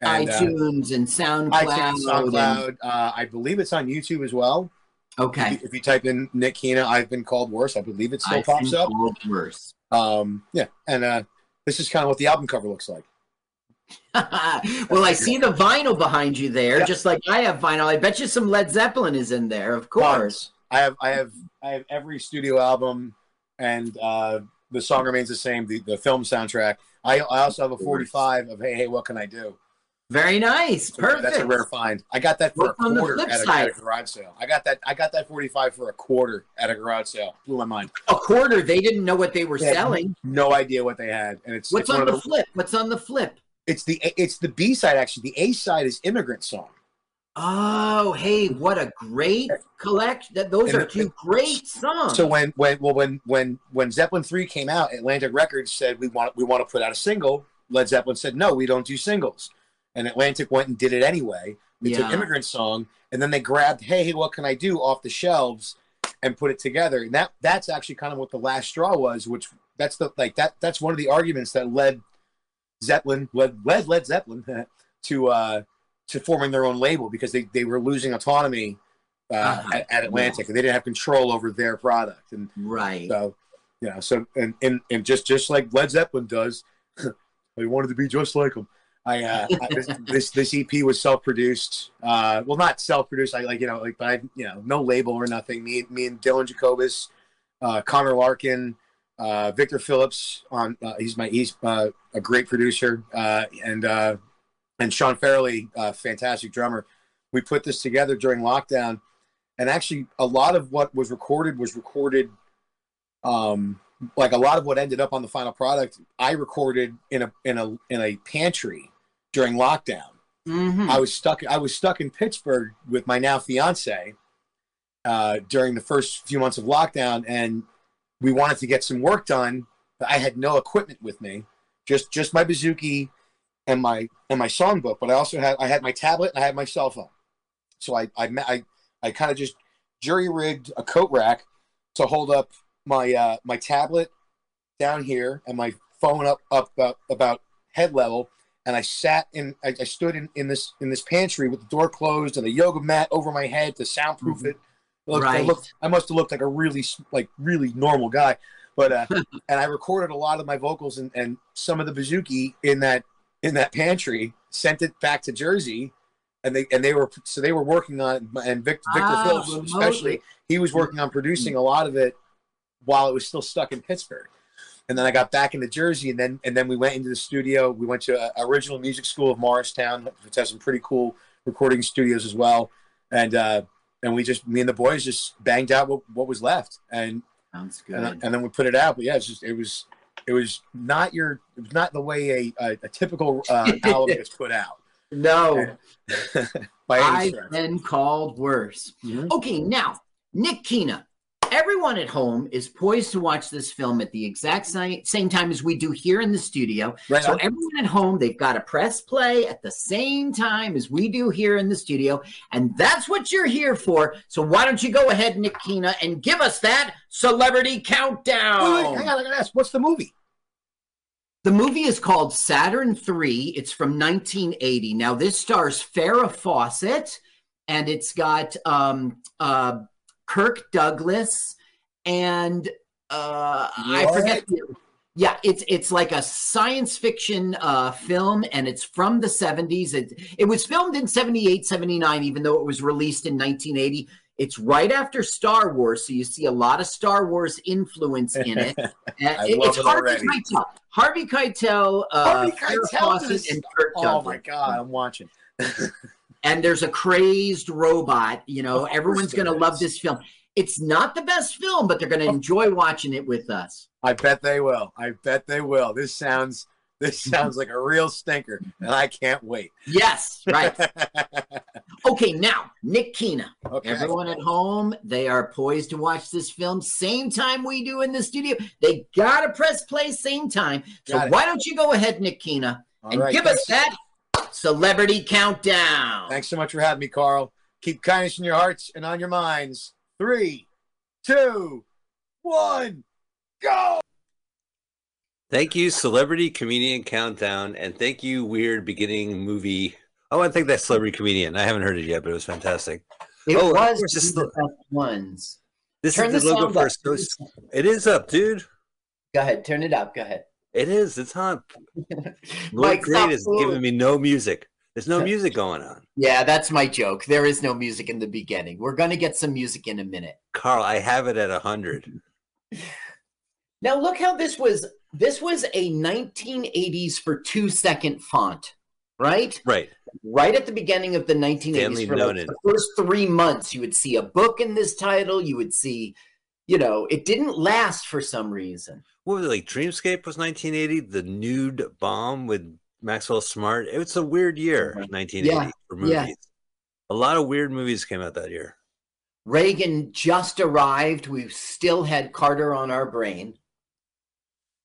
and, uh, iTunes and SoundCloud. iTunes, SoundCloud. Uh, I believe it's on YouTube as well. okay. If, you, if you type in Nick Kina, I've been called worse. I believe it still I've pops up. called worse. Um, yeah, and uh, this is kind of what the album cover looks like. <laughs> well, I see the vinyl behind you there, Yeah. just like I have vinyl. I bet you some Led Zeppelin is in there, of course. I have, I have, I have every studio album, and uh, the song remains the same. The, the film soundtrack. I, I also have a 45 of Hey Hey What Can I Do? Very nice. Perfect. That's a rare find. I got that for a quarter at a, at a garage sale. I got that. I got that 45 for a quarter at a garage sale. Blew my mind. A quarter. They didn't know what they were They selling. No idea what they had, and it's What's it's on of the flip? What's on the flip? It's the it's the B side actually. The A side is Immigrant Song. Oh, hey, what a great collection! That those And are two great songs. So when when well when when when Zeppelin three came out, Atlantic Records said we want we want to put out a single. Led Zeppelin said no, we don't do singles, and Atlantic went and did it anyway. They took Immigrant Song, and then they grabbed Hey Hey What Can I Do off the shelves and put it together. And that that's actually kind of what the last straw was. Which that's the like that that's one of the arguments that led Zeppelin led led Led Zeppelin <laughs> to uh to forming their own label because they they were losing autonomy. Uh, Uh-huh. at, at Atlantic, and they didn't have control over their product, and right. so, you know, So, and and, and just just like Led Zeppelin does, <laughs> I wanted to be just like them. I, uh, I <laughs> this, this this EP was self produced. Uh, well, not self produced. I like you know like, but I you know no label or nothing. Me me and Dylan Jacobus, uh, Connor Larkin, uh, Victor Phillips on. Uh, he's my he's uh, a great producer, uh, and uh, and Sean Fairley, uh, fantastic drummer. We put this together during lockdown, and actually a lot of what was recorded was recorded um like a lot of what ended up on the final product i recorded in a in a in a pantry during lockdown Mhm. i was stuck i was stuck in pittsburgh with my now fiance uh during the first few months of lockdown and we wanted to get some work done but i had no equipment with me just just my bouzouki and my and my songbook but i also had i had my tablet and i had my cell phone so i i i, I kind of just jury rigged a coat rack to hold up my uh, my tablet down here and my phone up up about, about head level, and I sat in. I, I stood in, in this in this pantry with the door closed and a yoga mat over my head to soundproof it. Look, I, Right. looked, I must have looked like a really like really normal guy, but uh, <laughs> and I recorded a lot of my vocals and, and some of the Bouzouki in that in that pantry. Sent it back to Jersey, and they and they were so they were working on and Vic, Victor Ah, Phillips remotely. especially he was working on producing a lot of it while it was still stuck in Pittsburgh. And then I got back into Jersey, and then and then we went into the studio. We went to uh, Original Music School of Morristown, which has some pretty cool recording studios as well. And uh, and we just me and the boys just banged out what, what was left, and Sounds good. and, and then we put it out. But yeah, it's just it was it was not your it was not the way a a, a typical uh, <laughs> album gets put out. no, <laughs> I've been called worse. Okay, now Nick Kina. Everyone at home is poised to watch this film at the exact same, time as we do here in the studio. Right so on. everyone at home, they've got to press play at the same time as we do here in the studio, and that's what you're here for. So why don't you go ahead, Nick Kina, and give us that celebrity countdown? Wait, wait, hang on, I gotta ask, what's the movie? The movie is called Saturn 3. It's from 1980. Now, this stars Farrah Fawcett, and it's got um, uh, Kirk Douglas and uh, I forget. the- Yeah, it's it's like a science fiction uh, film, and it's from the 70s. It, it was filmed in 78, 79, even though it was released in 1980. It's right after Star Wars, so you see a lot of Star Wars influence in it. And <laughs> I it- love it's it Harvey already. Keitel. Harvey Keitel, uh, Harvey Keitel and Kirk Oh Douglas. my god, I'm watching. <laughs> And there's a crazed robot. You know, everyone's going to love this film. It's not the best film, but they're going to oh. enjoy watching it with us. I bet they will. I bet they will. This sounds this <laughs> sounds like a real stinker, and I can't wait. Yes, right. <laughs> okay, now Nick Kina. Okay. Everyone at home, they are poised to watch this film same time we do in the studio. They gotta press play same time. So why don't you go ahead, Nick Kina, All and right, give us that celebrity countdown. Thanks so much for having me, Carl. Keep kindness in your hearts and on your minds. Three, two, one, go. Thank you, Celebrity Comedian Countdown, and thank you, Weird Beginning Movie. Oh, I think that's Celebrity Comedian. I haven't heard it yet, but it was fantastic. It Oh, was course, it's one of the- the best ones. This Turn is the the logo sound for It is up, dude. Go ahead, turn it up. Go ahead. It is. It's. <laughs> Lord Mike, Great is giving me no music. There's no <laughs> music going on. Yeah, that's my joke. There is no music in the beginning. We're going to get some music in a minute. Carl, I have it at 100. <sighs> Now look how this was this was a 1980s for 2 second font, right? Right. Right at the beginning of the 1980s Stanley for like the first 3 months you would see a book in this title, you would see you know, it didn't last for some reason. What was it like? Dreamscape was 1980. The Nude Bomb with Maxwell Smart. It was a weird year, 1980 Yeah, for movies. yeah. A lot of weird movies came out that year. Reagan just arrived. We still had Carter on our brain.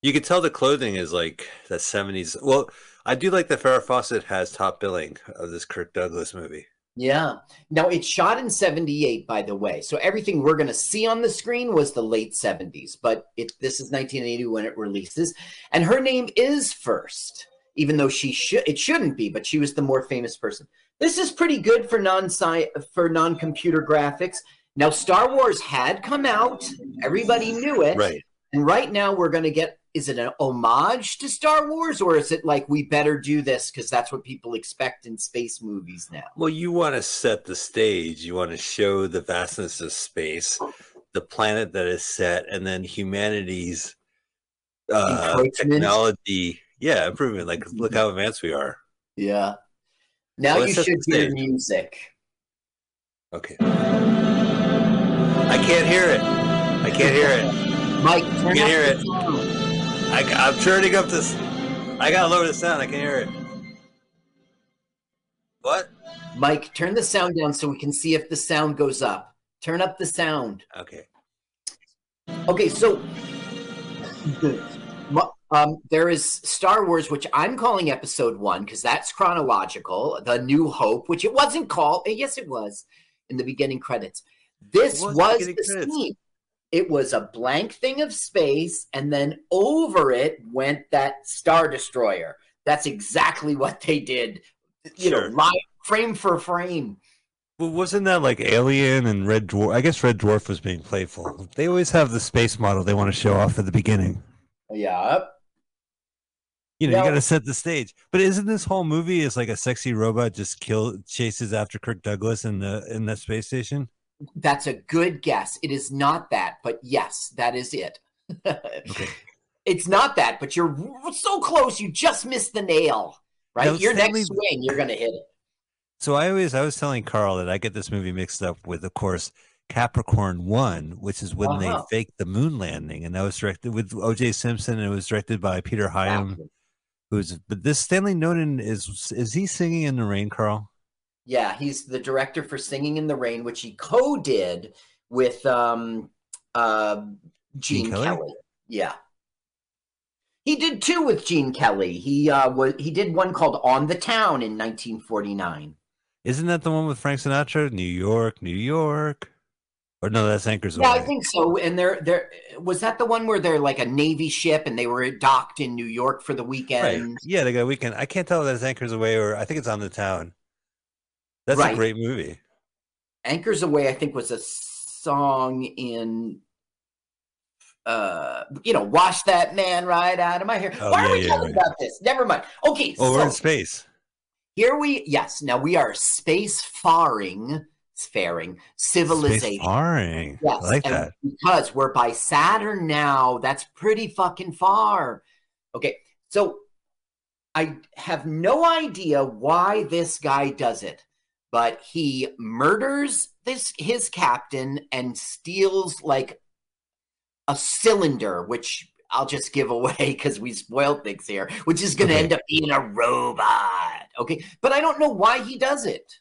You could tell the clothing is like the 70s. Well, I do like that Farrah Fawcett has top billing of this Kirk Douglas movie. Yeah. Now it's shot in 78, by the way. So everything we're going to see on the screen was the late 70s, but it, this is 1980 when it releases. And her name is first, even though she should, it shouldn't be, but she was the more famous person. This is pretty good for non for non computer graphics. Now, Star Wars had come out, everybody knew it. Right. And right now we're going to get is it an homage to Star Wars or is it like we better do this because that's what people expect in space movies now? Well, you want to set the stage. You want to show the vastness of space, the planet that is set, and then humanity's uh, technology. Yeah, improvement. Like, look how advanced we are. Yeah. Now Well, you should hear music. Okay. I can't hear it. I can't hear it. Mike, turn can't hear it. sound. I, am turning up this. I gotta lower the sound. I can hear it. What? Mike, turn the sound down so we can see if the sound goes up. Turn up the sound. Okay. Okay, so um, there is Star Wars, which I'm calling Episode One because that's chronological. The New Hope, which it wasn't called. eh, Yes, it was in the beginning credits. This was, the the scene. It was a blank thing of space, and then over it went that Star Destroyer. That's exactly what they did. You Sure. know, live frame for frame. Well, wasn't that like Alien and Red Dwarf? I guess Red Dwarf was being playful. They always have the space model they want to show off at the beginning. Yeah. You know, Now- you got to set the stage. But isn't this whole movie is like a sexy robot just kill chases after Kirk Douglas in the in the space station? That's a good guess. It is not that, but yes, that is it. <laughs> Okay. It's not that, but you're so close. You just missed the nail, right? Your next swing, you're going to hit it. So I always I was telling Carl that I get this movie mixed up with, of course, Capricorn One, which is when Uh-huh. they faked the moon landing, and that was directed with O.J. Simpson, and it was directed by Peter Hyam, who's. But this Stanley Donen is is he singing in the rain, Carl? Yeah, he's the director for Singing in the Rain, which he co-did with um, uh, Gene, Gene Kelly? Kelly? Yeah, he did two with Gene Kelly. He uh, was he did one called On the Town in 1949. Isn't that the one with Frank Sinatra? New York, New York, or no? That's Anchors Aweigh. Yeah, Away. I think so. And there, there was that the one where they're like a Navy ship and they were docked in New York for the Right. weekend. Yeah, they got a weekend. I can't tell if that's Anchors Aweigh or I think it's on the town. That's a great movie. Anchors Aweigh, I think, was a song in. Uh, you know, wash that man right out of my hair. Oh, Why are we yeah, talking right. about this? Never mind. Okay, Oh, we're in space. here we yes. Now we are space faring, faring civilization. Space faring. Yes, I like and that. because we're by Saturn now. That's pretty fucking far. Okay, so I have no idea why this guy does it, but he murders this his captain and steals like a cylinder, which I'll just give away <laughs> because we spoiled things here, which is going to Okay. end up being a robot. Okay, but I don't know why he does it.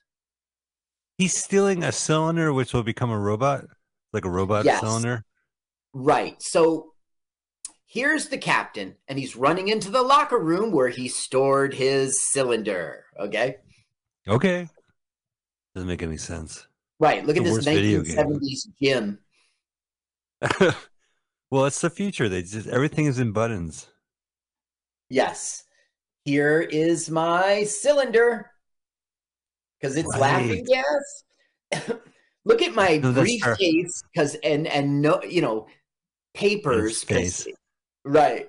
He's stealing a cylinder, which will become a robot, like a robot Yes. cylinder. Right. So here's the captain, and he's running into the locker room where he stored his cylinder. Okay. Okay. Doesn't make any sense. Right. Look The at this worst video game. 1970s gym. <laughs> well, it's the future. They just everything is in buttons. Yes. Here is my cylinder because it's laughing gas. <laughs> Look at my No, briefcase because and and no you know papers right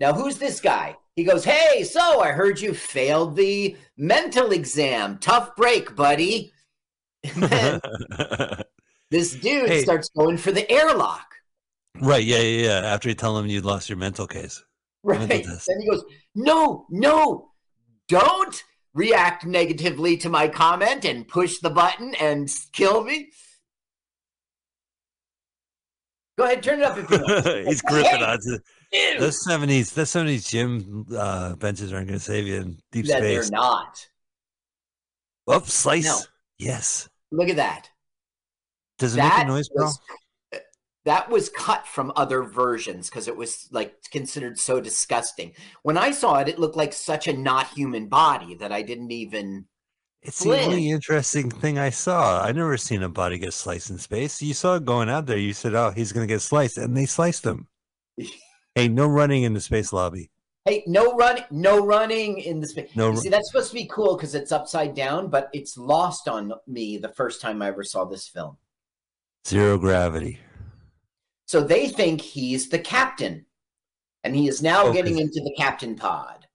now who's this guy he goes hey so i heard you failed the mental exam tough break buddy <laughs> this dude Hey. starts going for the airlock right? Yeah, yeah, yeah. After you tell him you lost your mental case. right Mental then he goes no no don't react negatively to my comment and push the button and kill me go ahead turn it up if you want <laughs> He's gripping Hey, onto those seventies. Those seventies gym uh, benches aren't going to save you in deep that space. they're not Oh, slice. No. Yes. look at that Does it that make a noise, bro? was, that was cut from other versions because it was like considered so disgusting. When I saw it, it looked like such a not human body that I didn't even. It's the only interesting thing I saw. I never seen a body get sliced in space. You saw it going out there. You said, "Oh, he's going to get sliced," and they sliced him. <laughs> hey, no running in the space lobby. Hey, no running, no running in the space. No You see, that's supposed to be cool because it's upside down, but it's lost on me the first time I ever saw this film. Zero gravity. So they think he's the captain, and he is now Oh, getting into the captain pod.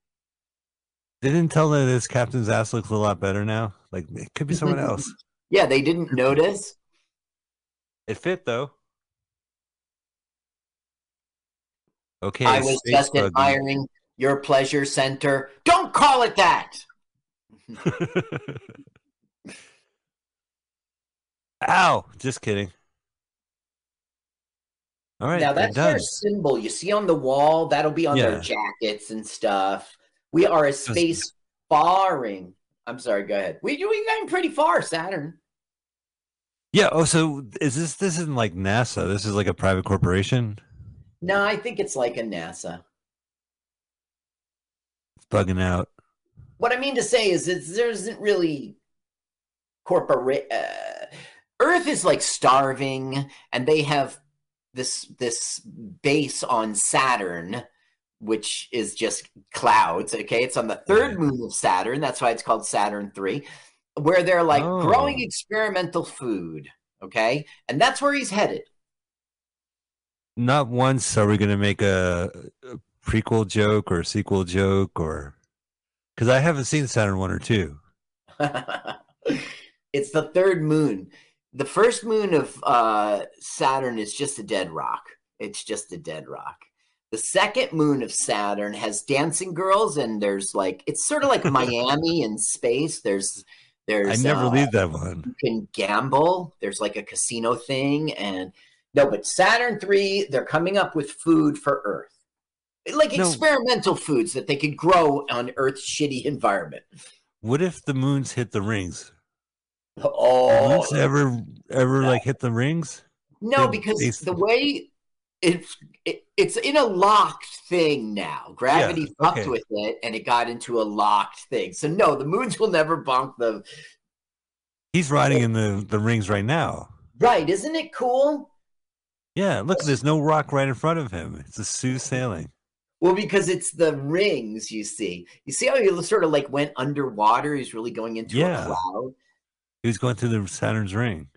They didn't tell that this captain's ass looks a lot better now. Like it could be someone <laughs> else. Yeah, they didn't notice. It fit though. Okay. I was just buggy. admiring your pleasure center. Don't call it that. <laughs> Ow! Just kidding. All right, now that's their symbol. You see on the wall, that'll be on Yeah. their jackets and stuff. We are a space faring. I'm sorry, go ahead. We we going pretty far, Saturn. Yeah. Oh, so is this this isn't like NASA? This is like a private corporation. No, I think it's like a NASA. It's bugging out. What I mean to say is, it's, there isn't really corporate. Uh, Earth is like starving, and they have this this base on Saturn which is just clouds. Okay, it's on the third moon of Saturn. That's why it's called Saturn three, where they're like Oh. growing experimental food. Okay, and that's where he's headed. Not once are we going to make a, a prequel joke or a sequel joke or because I haven't seen Saturn one or two. <laughs> it's the third moon. The first moon of uh, Saturn is just a dead rock. It's just a dead rock. The second moon of Saturn has dancing girls, and there's like it's sort of like <laughs> Miami in space. There's there's I never uh, leave that one. you can gamble. There's like a casino thing, and no, but Saturn three, they're coming up with food for Earth, like No. experimental foods that they could grow on Earth's shitty environment. What if the moons hit the rings? Oh, moons ever ever like hit the rings? No, They're because based- the way it's it, it's in a locked thing now. Gravity Yeah, fucked okay. with it, and it got into a locked thing. So no, the moons will never bonk the He's riding in the the rings right now. right. Isn't it cool? Yeah, look, there's no rock right in front of him. It's a Sioux sailing. Well, because it's the rings. You see, you see how he sort of like went underwater. He's really going into Yeah. a cloud. He was going through the Saturn's ring.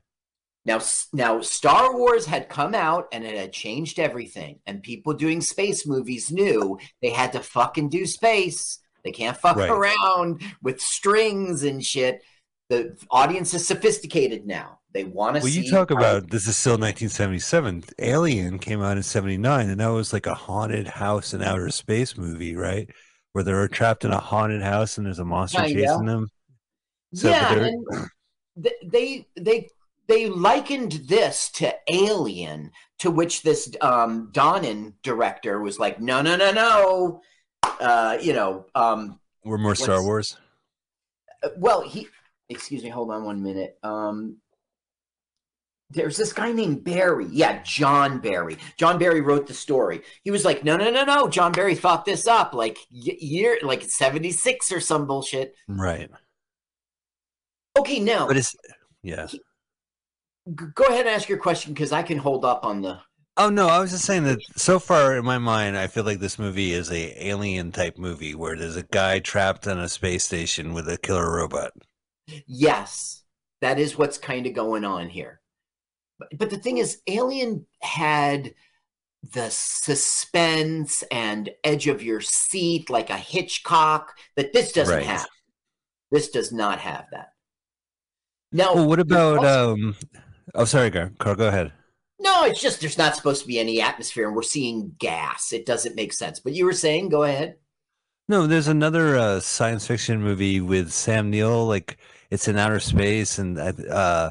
Now, now, Star Wars had come out and it had changed everything. And people doing space movies knew they had to fucking do space. They can't fuck Right. around with strings and shit. The audience is sophisticated now. They want to Well, you talk about this is still 1977. Alien came out in 79, and that was like a haunted house in outer space movie, right? Where they're trapped in a haunted house and there's a monster chasing them. So, yeah, they're- and th- they they they likened this to Alien, to which this um, Donen director was like, no, no, no, no. Uh, you know, um, We're more Star Wars. Uh, well he excuse me hold on one minute um there's this guy named barry. Yeah john barry. John barry wrote the story. He was like no no no no. John barry thought this up like year like 76 or some bullshit. Right. okay now But it's yeah. go ahead and ask your question because i can hold up on the Oh no, I was just saying that so far in my mind, I feel like this movie is a alien type movie where there's a guy trapped on a space station with a killer robot. yes. That is what's kind of going on here but, but the thing is alien had the suspense and edge of your seat like a hitchcock that this doesn't Right. have this does not have that now Well, what about also- um? Oh, sorry. Carl, go ahead. no it's just there's not supposed to be any atmosphere and we're seeing gas it doesn't make sense but you were saying go ahead No, there's another uh, science fiction movie with Sam Neill. Like it's in outer space, and uh,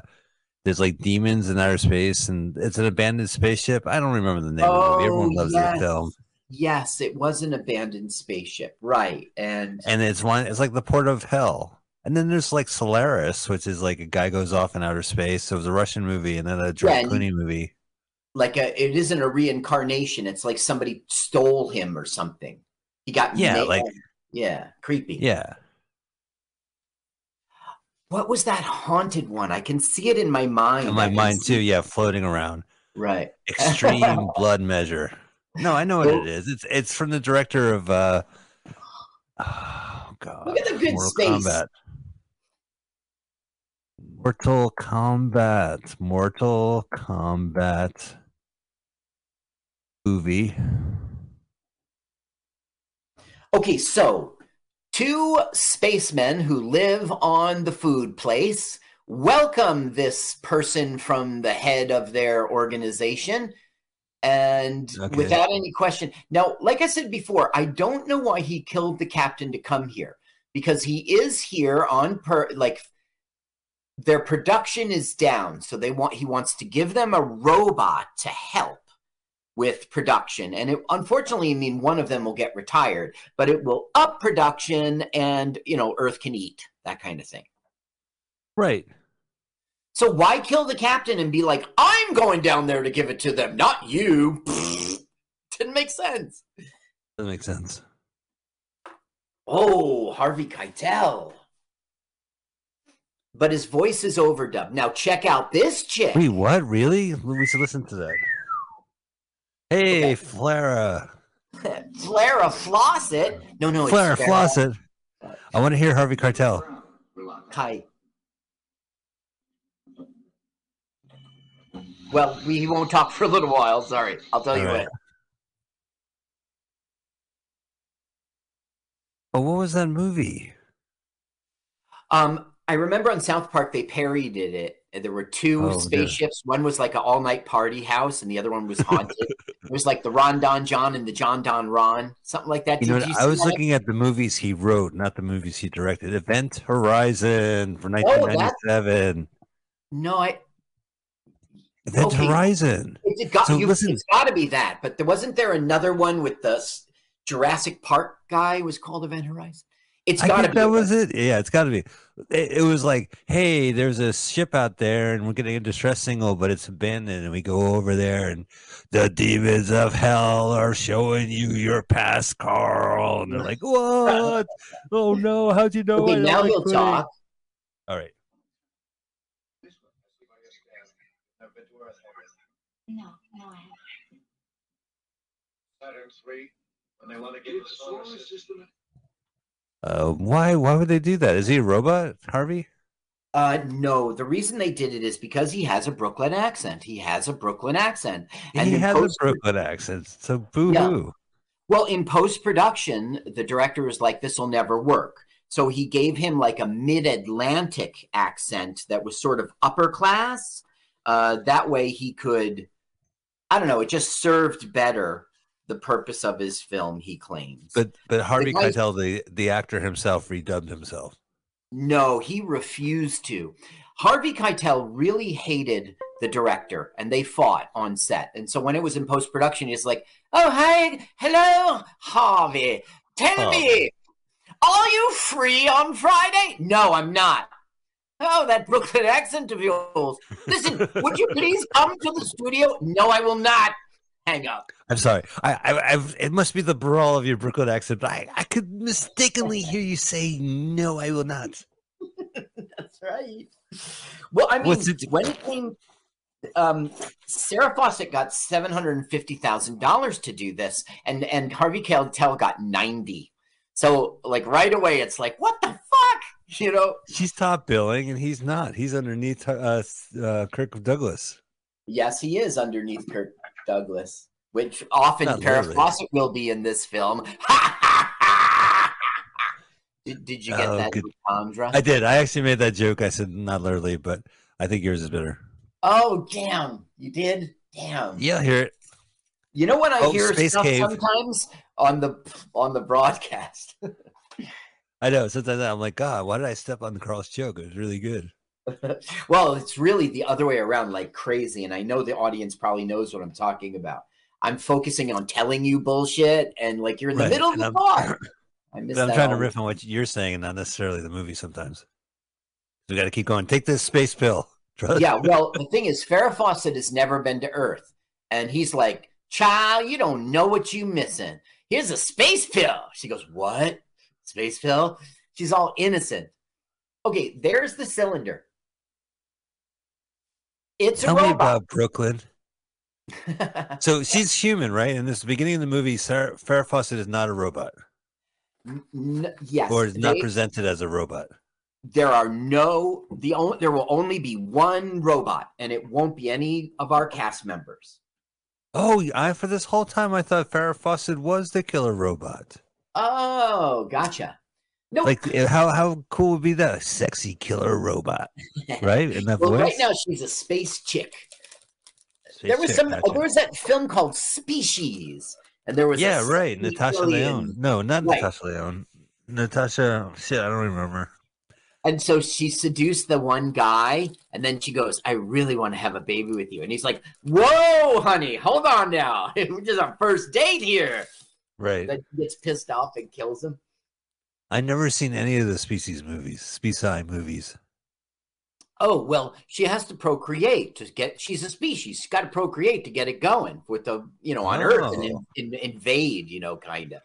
there's like demons in outer space, and it's an abandoned spaceship. I don't remember the name of the movie. Oh, Everyone Oh, loves yes. the film, yes it was an abandoned spaceship right and and it's one. It's like the port of hell. And then there's like Solaris, which is like a guy goes off in outer space. So it was a Russian movie, and then a George Yeah, Clooney movie. like a it isn't a reincarnation it's like somebody stole him or something he got Yeah, like- yeah creepy Yeah, what was that haunted one i can see it in my mind in my mind too. Yeah, floating around. right <laughs> Extreme blood measure. No, I know what it is. It's it's from the director of uh oh god. Look at the good Mortal space. Kombat. Mortal Kombat. Mortal Kombat movie. okay so two spacemen who live on the food place welcome this person from the head of their organization. And Okay. without any question now like i said before i don't know why he killed the captain to come here because he is here on per like their production is down. So they want he wants to give them a robot to help with production and it unfortunately i mean one of them will get retired but it will up production and you know earth can eat that kind of thing Right. so why kill the captain and be like i'm going down there to give it to them not you <laughs> didn't make sense Doesn't make sense. oh harvey keitel but his voice is overdubbed now check out this chick Wait, what? Really? We should listen to that. Hey, Okay. Flara. Clara <laughs> Flossett. No, no, Farrah Fawcett. I want to hear Harvey Cartel. Kite. Well, we won't talk for a little while. Sorry, I'll tell you All right. what. Oh, what was that movie? Um, I remember on South Park they parodied it. And There were two Oh, yeah. spaceships. One was like an all-night party house, and the other one was haunted. <laughs> it was like the Ron Don John and the John Don Ron, something like that. You know, Did what? you I was that? looking at the movies he wrote, not the movies he directed. Event Horizon for Oh, 1997. No, I. Event okay. Horizon. It, it got So you. listen- It's got to be that. But there wasn't there another one with the Jurassic Park guy was called Event Horizon. It's I got to think be that was it. Yeah, it's got to be. It, it was like, hey, there's a ship out there, and we're getting a distress signal, but it's abandoned. And we go over there, and the demons of hell are showing you your past, Carl. And they're like, what? oh no, how'd you know? Okay, now like he'll pudding?" talk. All right. No, no, I haven't. Saturn three, when they want to get the solar system. Uh, why? Why would they do that? Is he a robot, Harvey? Uh, no, the reason they did it is because he has a Brooklyn accent. He has a Brooklyn accent, and he has post- a Brooklyn accent, so boo Yeah. hoo. Well, in post production, the director was like, "This will never work." So he gave him like a mid Atlantic accent that was sort of upper class. Uh, that way he could, I don't know, it just served better the purpose of his film. He claims. But but Harvey guy- Keitel, the the actor himself, redubbed himself. No, he refused to. Harvey Keitel really hated the director, and they fought on set. And so when it was in post production, he's like, "Oh, hi, hello, Harvey. Tell oh, me, are you free on Friday? No, I'm not. Oh, that Brooklyn accent of yours. Listen, would you <laughs> please come to the studio? No, I will not. Hang up. I'm sorry. I, I I've, it must be the brawl of your Brooklyn accent, but I, I could mistakenly hear you say no, I will not. <laughs> That's right. Well, I mean, What's it- when it came, um, Sarah Fawcett got seven hundred and fifty thousand dollars to do this, and and Harvey Keitel got ninety. So, like right away, it's like, what the fuck, <laughs> you know? She's top billing, and he's not. He's underneath uh, uh, Kirk Douglas. Yes, he is underneath Kirk Douglas, which often Not Farrah literally. Fawcett will be in this film. <laughs> did, did you get Oh, that. Chandra? I did. I actually made that joke. I said not literally, but I think yours is better. Oh, damn! You did. Damn. Yeah, I hear it. You know when I Oh, hear stuff Cave. sometimes on the on the broadcast. <laughs> I know. Sometimes I'm like, God, why did I step on Carl's joke? It was really good. <laughs> well, it's really the other way around, like crazy. And I know the audience probably knows what I'm talking about. I'm focusing on telling you bullshit, and like you're in the Right, middle of and the I'm- thought. <laughs> I miss But I'm trying to riff on what you're saying and not necessarily the movie sometimes. We got to keep going. Take this space pill. <laughs> Yeah, well, the thing is, Farrah Fawcett has never been to Earth, and he's like, "Child, you don't know what you're missing. Here's a space pill." She goes, "What? Space pill?" She's all innocent. Okay, there's the cylinder. It's Tell a me robot. about Brooklyn. <laughs> so she's human, right? In this beginning of the movie, Sarah, Farrah Fawcett is not a robot, N- yes, or is not they- presented as a robot. there are no the only there will only be one robot, and it won't be any of our cast members. Oh, I for this whole time I thought Farrah Fawcett was the killer robot. Oh, gotcha. No, Like, eh, how how cool would be that? A sexy killer robot, <laughs> right? In that well, voice. right now she's a space chick. There was some. Oh, gotcha. There was that film called Species, and there was a yeah, right. Natasha. Leone. No, not Right. Natasha Leone. Natasha. Shit, I don't remember. And so she seduced the one guy, and then she goes, "I really want to have a baby with you." And he's like, "Whoa, honey, hold on now. <laughs> We're just our first date here." Right. He gets pissed off and kills him. I never seen any of the Species movies, Speci movies. Oh well, she has to procreate to get. She's a species. She's got to procreate to get it going with the you know on Earth and in, Oh. in, invade. You know, kind of.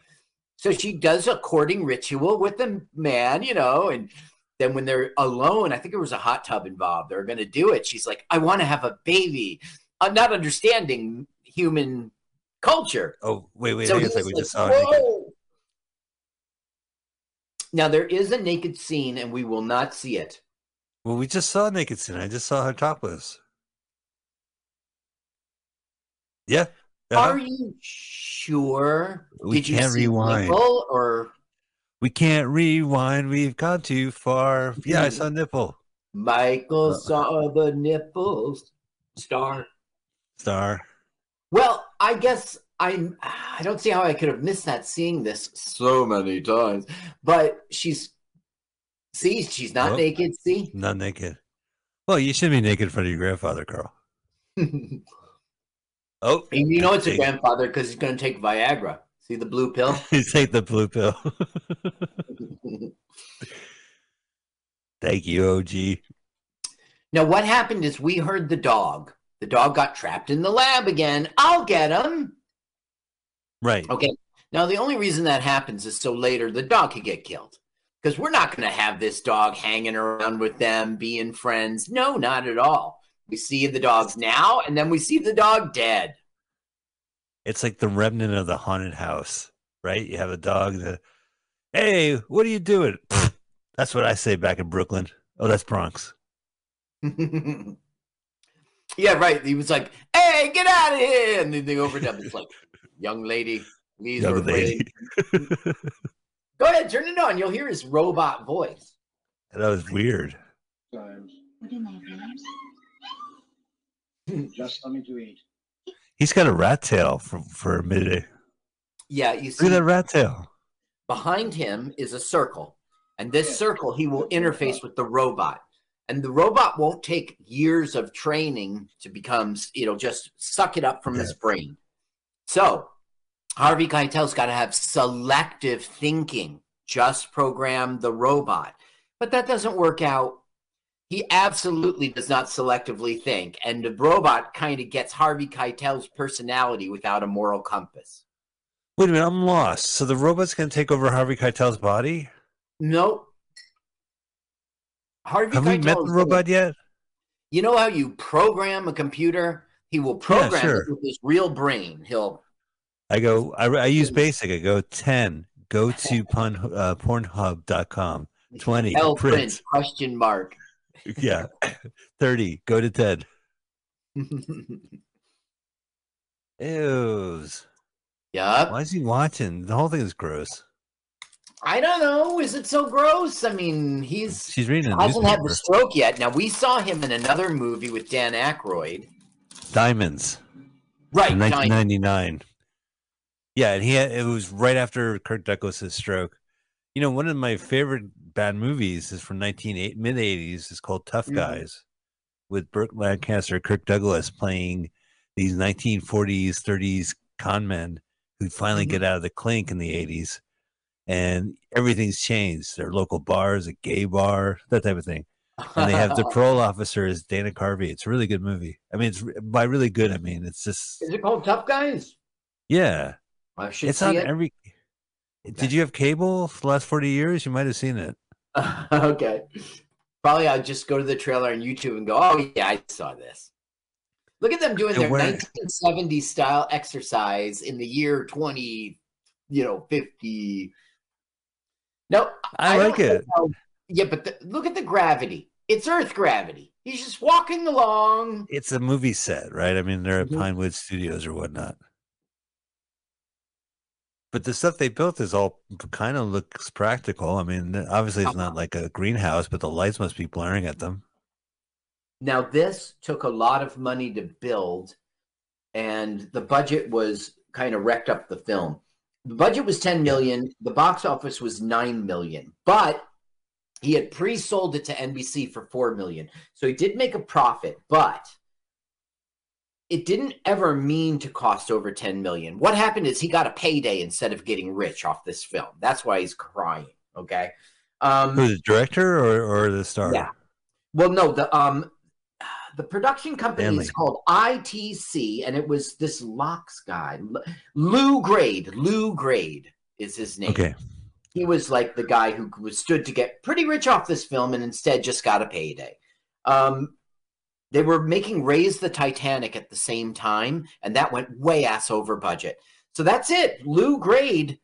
So she does a courting ritual with the man. You know, and then when they're alone, I think there was a hot tub involved. They're going to do it. She's like, "I want to have a baby," uh, not understanding human culture. Oh, wait, wait. So hang on a he's second. We like, just saw "Whoa." Now there is a naked scene, and we will not see it. Well, we just saw Naked Sin. I just saw her topless. Yeah. uh-huh. Are you sure? We Did can't see rewind. nipple or We can't rewind. We've gone too far. Yeah, I saw nipple. Michael Uh. saw the nipples star? Star. Well, I guess I'm. I don't see how I could have missed that seeing this so many times. But she's see, she's not naked. See, Not naked. Well, you shouldn't be naked in front of your grandfather, Carl. <laughs> Oh, and you know it's a Take- grandfather because he's going to take Viagra. See the blue pill. <laughs> you take the blue pill. <laughs> Thank you, OG. Now, what happened is we heard the dog. The dog got trapped in the lab again. I'll get him. Right. Okay. Now, the only reason that happens is so later the dog could get killed. Because we're not going to have this dog hanging around with them, being friends. No, not at all. We see the dogs now, and then we see the dog dead. It's like the remnant of the haunted house, right? You have a dog that, hey, what are you doing? That's what I say back in Brooklyn. Oh, that's Bronx. <laughs> yeah, right. He was like, hey, get out of here. And then they overdub. It's like, young lady, please. Young lady. <laughs> Go ahead, turn it on. You'll hear his robot voice. that was weird. Times. We didn't have. Just something to eat. He's got a rat tail for, for a minute. Yeah, you Look see, at that rat tail. behind him is a circle. And this circle, he will interface with the robot. And the robot won't take years of training to become, it'll just suck it up from his brain. So Harvey Keitel's got to have selective thinking, just program the robot. But that doesn't work out. He absolutely does not selectively think. And the robot kind of gets Harvey Keitel's personality without a moral compass. Wait a minute, I'm lost. So the robot's going to take over Harvey Keitel's body? Nope. Harvey Have we met the robot yet? You know how you program a computer? He will program sure. it with his real brain. He'll I go, I, I use basic. I go 10, go to pun, uh, pornhub.com. 20, L print. print question mark. Yeah. <coughs> 30, go to 10. <laughs> Ews. Yup. Why is he watching? The whole thing is gross. I don't know. Is it so gross? I mean, he's She's reading hasn't had the stroke yet. Now we saw him in another movie with Dan Aykroyd. Diamonds. Right, in Diamonds. 1999. Yeah, and he had, it was right after Kirk Douglas's stroke. You know, one of my favorite bad movies is from 19 mid 80s. It's called Tough Mhm. Guys with Burt Lancaster, Kirk Douglas playing these 1940s, 30s con men who finally Mm-hmm. get out of the clink in the 80s. And everything's changed. Their local bars, a gay bar, that type of thing. And they have the <laughs> parole officer as Dana Carvey. It's a really good movie. I mean, it's by really good. I mean, it's just Is it called Tough Guys? yeah. I should It's on it. every. Did you have cable for the last forty years? You might have seen it. <laughs> okay. Probably I'll just go to the trailer on YouTube and go, oh, yeah, I saw this. Look at them doing And their where- 1970s style exercise in the year 20, you know, 50. No, I don't like it. know. Yeah, but the, look at the gravity. It's Earth gravity. He's just walking along. It's a movie set, right? I mean, they're at Mhm. Pinewood Studios or whatnot. But the stuff they built is all kind of looks practical. I mean, obviously it's not uh-huh. like a greenhouse, but the lights must be blaring at them. Now, this took a lot of money to build, and the budget was kind of wrecked up the film. The budget was 10 million, the box office was 9 million, but he had pre-sold it to NBC for 4 million. So he did make a profit, but it didn't ever mean to cost over 10 million. What happened is he got a payday instead of getting rich off this film. That's why he's crying, okay? Um Who, the director or, or the star? yeah. Well, no, the um the production company Stanley. is called ITC, and it was this Locks guy, Lew Grade. Lew Grade is his name. Okay. He was like the guy who was stood to get pretty rich off this film, and instead just got a payday. Um, They were making Raise the Titanic at the same time, and that went way ass over budget. So that's it. Lew Grade,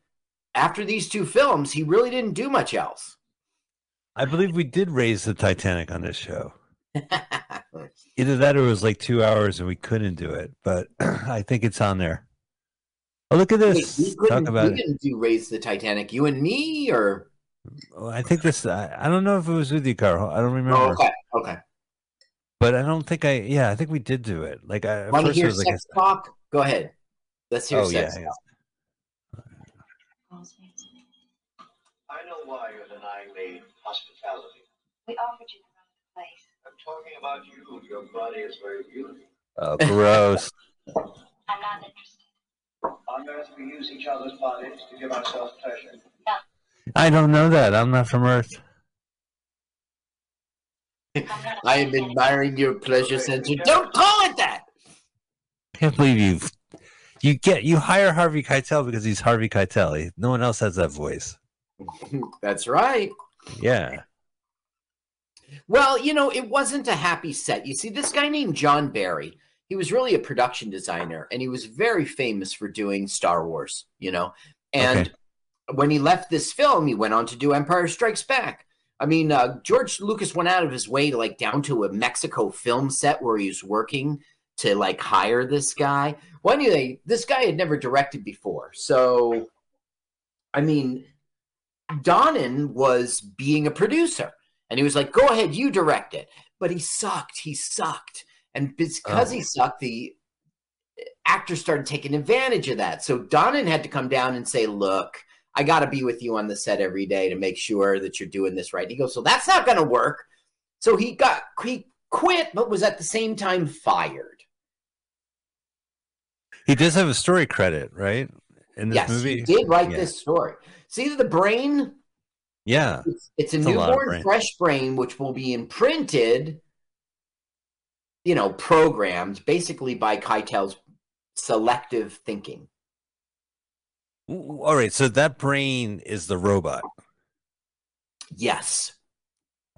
after these two films, he really didn't do much else. I believe we did raise the Titanic on this show. <laughs> Either that or it was like two hours and we couldn't do it, but <clears throat> I think it's on there. Oh, look at Wait, this. we, Talk about we didn't do Raise the Titanic. You and me, or I think this. I, I don't know if it was with you, Carl. I don't remember. oh, okay, okay. But I don't think I. Yeah, I think we did do it. Like I, at Want to first it hear was like. sex talk? Go ahead. Let's hear oh yeah, sex yeah. talk. I know why you're denying me hospitality. We offered you the wrong place. I'm talking about you. Your body is very beautiful. Oh, gross. <laughs> I'm not interested. On earth, we use each other's bodies to give ourselves pleasure. No. I don't know that. I'm not from Earth. <laughs> I am admiring your pleasure center. Don't call it that. I Can't believe you. You get you hire Harvey Keitel because he's Harvey Keitel. He- No one else has that voice. <laughs> That's right. Yeah. Well, you know, it wasn't a happy set. You see, this guy named John Barry, he was really a production designer and he was very famous for doing Star Wars, you know. And Okay. when he left this film, he went on to do Empire Strikes Back. I mean, uh, George Lucas went out of his way to like down to a Mexico film set where he was working to like hire this guy. Well, anyway, this guy had never directed before. So, I mean, Donen was being a producer and he was like, go ahead, you direct it. But he sucked. He sucked. And because he sucked, the actors started taking advantage of that. So Donen had to come down and say, look, I got to be with you on the set every day to make sure that you're doing this right. He goes, so that's not going to work. So he got, he quit, but was at the same time fired. He does have a story credit, right? In this yes, movie. he did write Yeah. this story. See the brain? Yeah. It's, it's a It's a newborn brain. fresh brain, which will be imprinted, you know, programmed basically by Keitel's selective thinking. All right. So that brain is the robot, Yes.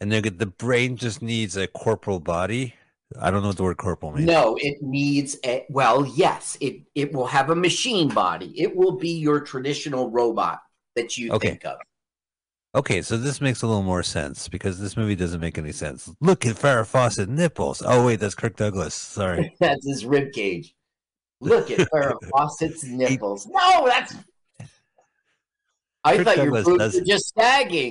and the the brain just needs a corporal body. I don't know what the word corporal means. No, it needs a well, yes, it it will have a machine body. It will be your traditional robot that you Okay. think of. Okay, so this makes a little more sense because this movie doesn't make any sense. Look at Farrah Fawcett nipples. Oh wait, that's Kirk Douglas. Sorry. <laughs> That's his rib cage. Look at <laughs> Farrah Fawcett's nipples. No, that's I thought your Douglas boobs were just sagging.